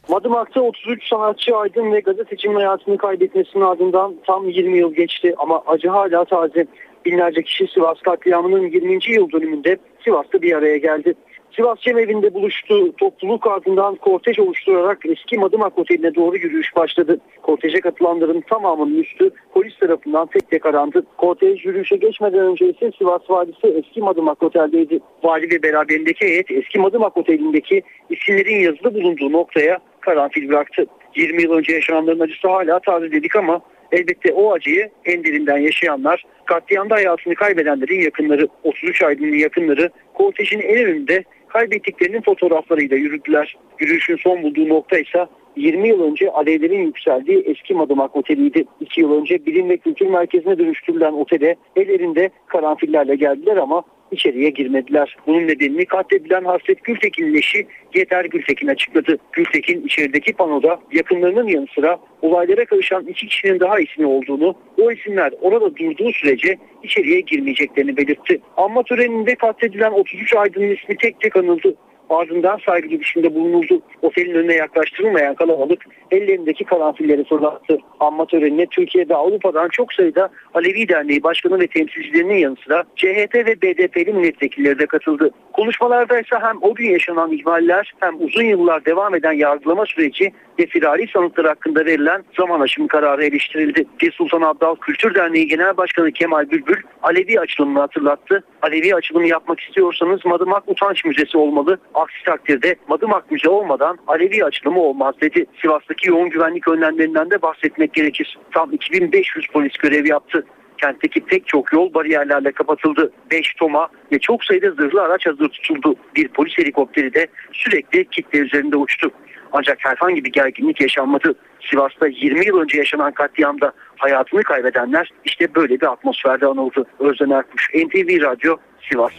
Madımak'ta 33 sanatçı aydın ve gazetecinin hayatını kaybetmesinin ardından tam 20 yıl geçti ama acı hala taze. Binlerce kişi Sivas katliamının 20. yıl dönümünde Sivas'ta bir araya geldi. Sivas Cemevi'nde buluştu. Topluluk ardından kortej oluşturarak eski Madımak Oteli'ne doğru yürüyüş başladı. Korteje katılanların tamamının üstü polis tarafından tek tek arandı. Kortej yürüyüşe geçmeden önce ise Sivas Valisi eski Madımak Otel'deydi. Vali ve beraberindeki heyet eski Madımak Oteli'ndeki isimlerin yazılı bulunduğu noktaya karanfil bıraktı. 20 yıl önce yaşananların acısı hala taze dedik ama elbette o acıyı en derinden yaşayanlar, katliamda hayatını kaybedenlerin yakınları, 33 aydının yakınları, kortejin en önünde kaybettiklerinin fotoğraflarıyla yürüdüler. Yürüyüşün son bulduğu nokta ise 20 yıl önce alevlerin yükseldiği eski Madımak Oteli'ydi. 2 yıl önce bilim ve kültür merkezine dönüştürülen otele ellerinde karanfillerle geldiler ama içeriye girmediler. Bunun nedenini katledilen Hasret Gültekin'in eşi Yeter Gültekin açıkladı. Gültekin içerideki panoda yakınlarının yanı sıra olaylara karışan iki kişinin daha ismi olduğunu, o isimler orada durduğu sürece içeriye girmeyeceklerini belirtti. Anma töreninde katledilen 33 aydının ismi tek tek anıldı ardından saygı duruşunda bulunuldu. Otelin önüne yaklaştırılmayan kalabalık ellerindeki karanfilleri fırlattı. Anma törenine Türkiye'de Avrupa'dan çok sayıda Alevi Derneği Başkanı ve temsilcilerinin yanı sıra CHP ve BDP'li milletvekilleri de katıldı. Konuşmalarda ise hem o gün yaşanan ihmaller hem uzun yıllar devam eden yargılama süreci ve firari sanıklar hakkında verilen zaman aşımı kararı eleştirildi. Pir Sultan Abdal Kültür Derneği Genel Başkanı Kemal Bülbül Alevi açılımını hatırlattı. Alevi açılımı yapmak istiyorsanız Madımak Utanç Müzesi olmalı. Aksi takdirde Madımak Müze olmadan Alevi açılımı olmaz dedi. Sivas'taki yoğun güvenlik önlemlerinden de bahsetmek gerekir. Tam 2500 polis görev yaptı. Kentteki pek çok yol bariyerlerle kapatıldı. 5 toma ve çok sayıda zırhlı araç hazır tutuldu. Bir polis helikopteri de sürekli kitle üzerinde uçtu. Ancak herhangi bir gerginlik yaşanmadı. Sivas'ta 20 yıl önce yaşanan katliamda hayatını kaybedenler işte böyle bir atmosferde anıldı. Özden Erkuş, NTV Radyo, Sivas.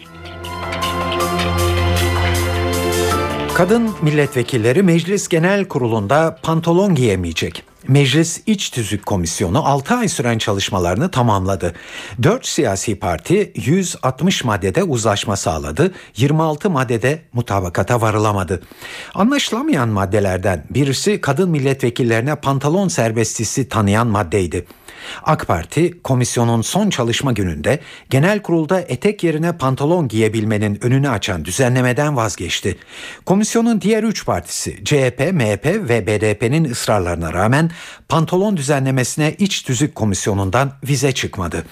Kadın milletvekilleri Meclis Genel Kurulu'nda pantolon giyemeyecek. Meclis İç Tüzük Komisyonu 6 ay süren çalışmalarını tamamladı. 4 siyasi parti 160 maddede uzlaşma sağladı. 26 maddede mutabakata varılamadı. Anlaşılamayan maddelerden birisi kadın milletvekillerine pantolon serbestisi tanıyan maddeydi. AK Parti komisyonun son çalışma gününde genel kurulda etek yerine pantolon giyebilmenin önünü açan düzenlemeden vazgeçti. Komisyonun diğer üç partisi CHP, MHP ve BDP'nin ısrarlarına rağmen pantolon düzenlemesine iç tüzük komisyonundan vize çıkmadı.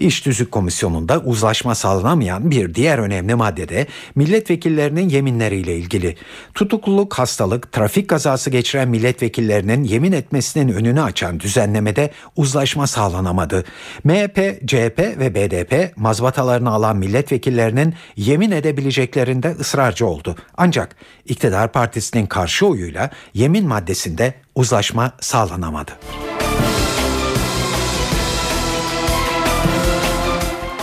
İç tüzük komisyonunda uzlaşma sağlanamayan bir diğer önemli maddede milletvekillerinin yeminleriyle ilgili. Tutukluluk, hastalık, trafik kazası geçiren milletvekillerinin yemin etmesinin önünü açan düzenlemede uzlaşma sağlanamadı. MHP, CHP ve BDP mazbatalarını alan milletvekillerinin yemin edebileceklerinde ısrarcı oldu. Ancak iktidar partisinin karşı oyuyla yemin maddesinde uzlaşma sağlanamadı.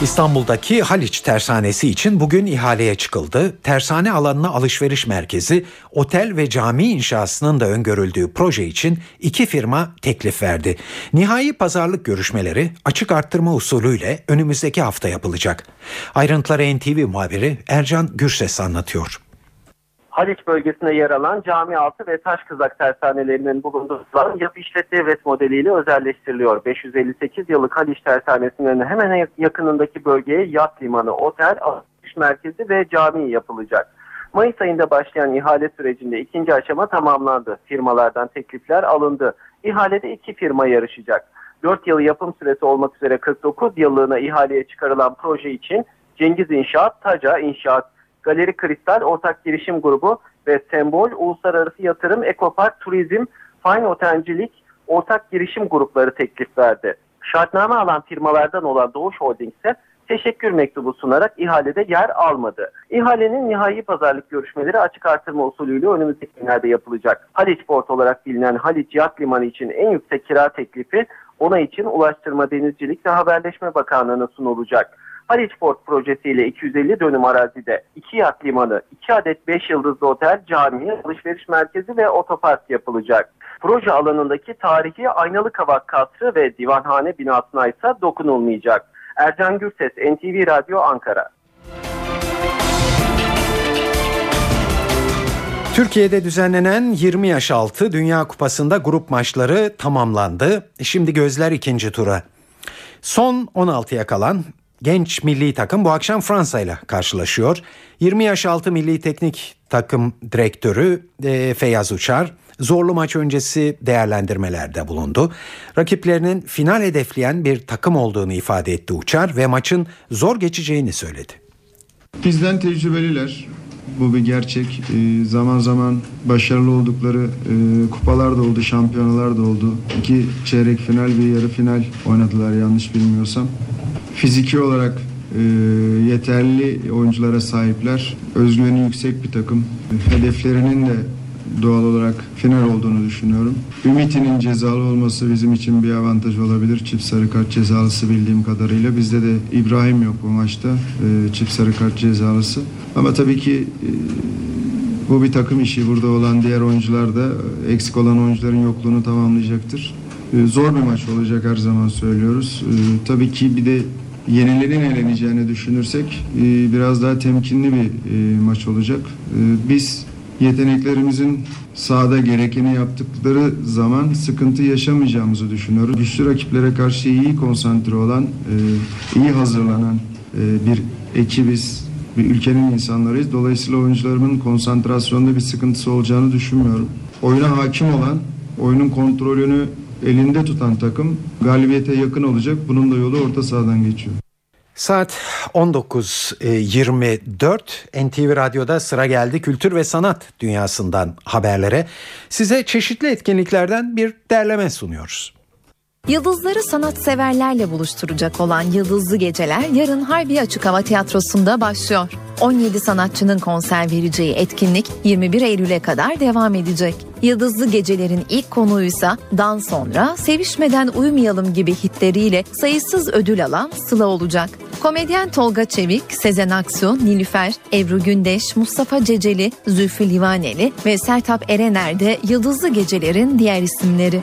İstanbul'daki Haliç Tersanesi için bugün ihaleye çıkıldı. Tersane alanına alışveriş merkezi, otel ve cami inşasının da öngörüldüğü proje için iki firma teklif verdi. Nihai pazarlık görüşmeleri açık arttırma usulüyle önümüzdeki hafta yapılacak. Ayrıntıları NTV muhabiri Ercan Gürses anlatıyor. Haliç bölgesinde yer alan cami altı ve taş kızak tersanelerinin bulunduğu alan yapı işlet devlet modeliyle özelleştiriliyor. 558 yıllık Haliç tersanesinin hemen yakınındaki bölgeye yat limanı, otel, alışveriş merkezi ve cami yapılacak. Mayıs ayında başlayan ihale sürecinde ikinci aşama tamamlandı. Firmalardan teklifler alındı. İhalede iki firma yarışacak. 4 yıl yapım süresi olmak üzere 49 yıllığına ihaleye çıkarılan proje için Cengiz İnşaat, Taca İnşaat, Galeri Kristal Ortak Girişim Grubu ve Sembol Uluslararası Yatırım Ekopark Turizm Fine Otencilik Ortak Girişim Grupları teklif verdi. Şartname alan firmalardan olan Doğuş Holding ise teşekkür mektubu sunarak ihalede yer almadı. İhalenin nihai pazarlık görüşmeleri açık artırma usulüyle önümüzdeki günlerde yapılacak. Haliç Port olarak bilinen Haliç Yat Limanı için en yüksek kira teklifi Ona için Ulaştırma, Denizcilik ve Haberleşme Bakanlığı'na sunulacak. Haliç Port projesiyle 250 dönüm arazide 2 yat limanı, 2 adet 5 yıldızlı otel, cami, alışveriş merkezi ve otopark yapılacak. Proje alanındaki tarihi Aynalı Kavak Kasrı ve Divanhane binasına ise dokunulmayacak. Ercan Gürses, NTV Radyo Ankara. Türkiye'de düzenlenen 20 yaş altı Dünya Kupası'nda grup maçları tamamlandı. Şimdi gözler ikinci tura. Son 16'ya kalan genç milli takım bu akşam Fransa ile karşılaşıyor. 20 yaş altı milli teknik takım direktörü e, Feyyaz Uçar zorlu maç öncesi değerlendirmelerde bulundu. Rakiplerinin final hedefleyen bir takım olduğunu ifade etti Uçar ve maçın zor geçeceğini söyledi. Bizden tecrübeliler. Bu bir gerçek. Ee, zaman zaman başarılı oldukları e, kupalar da oldu, şampiyonalar da oldu. İki çeyrek final, bir yarı final oynadılar yanlış bilmiyorsam. Fiziki olarak e, yeterli oyunculara sahipler. Özgüveni yüksek bir takım. Hedeflerinin de doğal olarak final olduğunu düşünüyorum. Ümit'in cezalı olması bizim için bir avantaj olabilir. Çift sarı kart cezalısı bildiğim kadarıyla. Bizde de İbrahim yok bu maçta. E, çift sarı kart cezalısı. Ama tabii ki e, bu bir takım işi. Burada olan diğer oyuncular da eksik olan oyuncuların yokluğunu tamamlayacaktır. E, zor bir maç olacak her zaman söylüyoruz. E, tabii ki bir de yenilerin eleneceğini düşünürsek e, biraz daha temkinli bir e, maç olacak. E, biz yeteneklerimizin sahada gerekeni yaptıkları zaman sıkıntı yaşamayacağımızı düşünüyoruz. Güçlü rakiplere karşı iyi konsantre olan, e, iyi hazırlanan e, bir ekibiz, bir ülkenin insanlarıyız. Dolayısıyla oyuncularımın konsantrasyonda bir sıkıntısı olacağını düşünmüyorum. Oyuna hakim olan, oyunun kontrolünü elinde tutan takım galibiyete yakın olacak. Bunun da yolu orta sahadan geçiyor. Saat 19.24 NTV Radyo'da sıra geldi kültür ve sanat dünyasından haberlere. Size çeşitli etkinliklerden bir derleme sunuyoruz. Yıldızları sanatseverlerle buluşturacak olan Yıldızlı Geceler yarın Harbi Açık Hava Tiyatrosu'nda başlıyor. 17 sanatçının konser vereceği etkinlik 21 Eylül'e kadar devam edecek. Yıldızlı Geceler'in ilk konuysa Dan sonra Sevişmeden Uyumayalım gibi hitleriyle sayısız ödül alan Sıla olacak. Komedyen Tolga Çevik, Sezen Aksu, Nilüfer, Ebru Gündeş, Mustafa Ceceli, Zülfü Livaneli ve Sertap Erener de Yıldızlı Geceler'in diğer isimleri.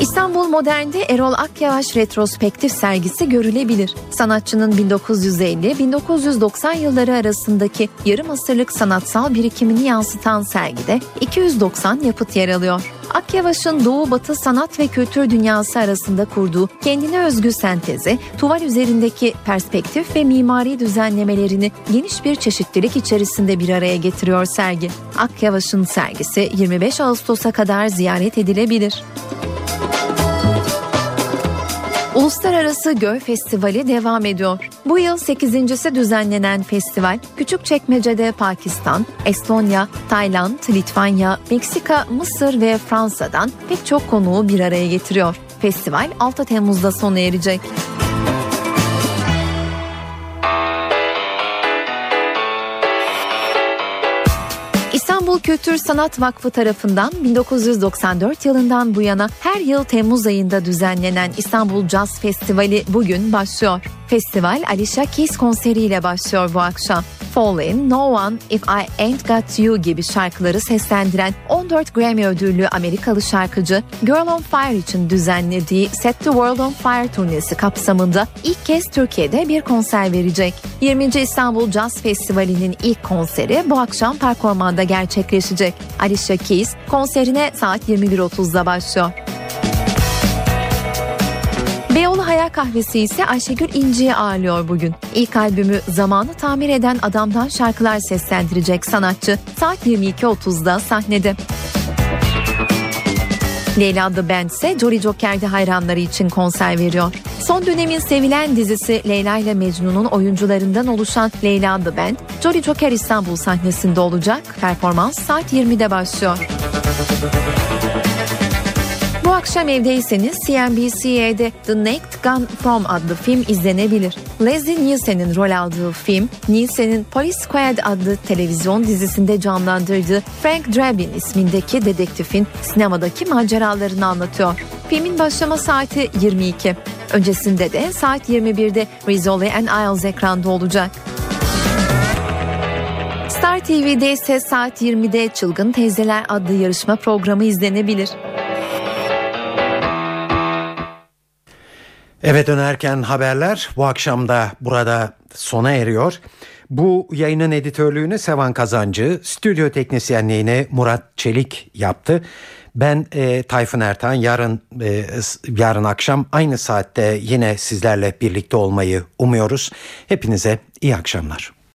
İstanbul Modern'de Erol Akyavaş retrospektif sergisi görülebilir. Sanatçının 1950-1990 yılları arasındaki yarım asırlık sanatsal birikimini yansıtan sergide 290 yapıt yer alıyor. Akyavaş'ın Doğu Batı sanat ve kültür dünyası arasında kurduğu kendine özgü sentezi, tuval üzerindeki perspektif ve mimari düzenlemelerini geniş bir çeşitlilik içerisinde bir araya getiriyor sergi. Akyavaş'ın sergisi 25 Ağustos'a kadar ziyaret edilebilir. Uluslararası Göl Festivali devam ediyor. Bu yıl 8.si düzenlenen festival Küçükçekmece'de Pakistan, Estonya, Tayland, Litvanya, Meksika, Mısır ve Fransa'dan pek çok konuğu bir araya getiriyor. Festival 6 Temmuz'da sona erecek. İstanbul Kültür Sanat Vakfı tarafından 1994 yılından bu yana her yıl Temmuz ayında düzenlenen İstanbul Jazz Festivali bugün başlıyor. Festival Alicia Keys konseriyle başlıyor bu akşam. Fallin, No One, If I Ain't Got You gibi şarkıları seslendiren 14 Grammy ödüllü Amerikalı şarkıcı Girl on Fire için düzenlediği Set the World on Fire turnesi kapsamında ilk kez Türkiye'de bir konser verecek. 20. İstanbul Jazz Festivali'nin ilk konseri bu akşam Park Orman'da gerçekleşecek. Alicia Keys konserine saat 21.30'da başlıyor. Beyoğlu Hayal Kahvesi ise Ayşegül İnci'yi ağırlıyor bugün. İlk albümü Zamanı Tamir Eden Adam'dan şarkılar seslendirecek sanatçı saat 22.30'da sahnede. Leyla The Band ise Jolly Joker'de hayranları için konser veriyor. Son dönemin sevilen dizisi Leyla ile Mecnun'un oyuncularından oluşan Leyla The Band, Jolly Joker İstanbul sahnesinde olacak. Performans saat 20'de başlıyor. Akşam evdeyseniz CNBC'de The Naked Gun From adlı film izlenebilir. Leslie Nielsen'in rol aldığı film, Nielsen'in Police Squad adlı televizyon dizisinde canlandırdığı Frank Drabin ismindeki dedektifin sinemadaki maceralarını anlatıyor. Filmin başlama saati 22. Öncesinde de saat 21'de Rizzoli and Isles ekranda olacak. Star TV'de ise saat 20'de Çılgın Teyzeler adlı yarışma programı izlenebilir. Eve dönerken haberler bu akşam da burada sona eriyor. Bu yayının editörlüğünü Sevan Kazancı, stüdyo teknisyenliğini Murat Çelik yaptı. Ben e, Tayfun Ertan yarın e, yarın akşam aynı saatte yine sizlerle birlikte olmayı umuyoruz. Hepinize iyi akşamlar.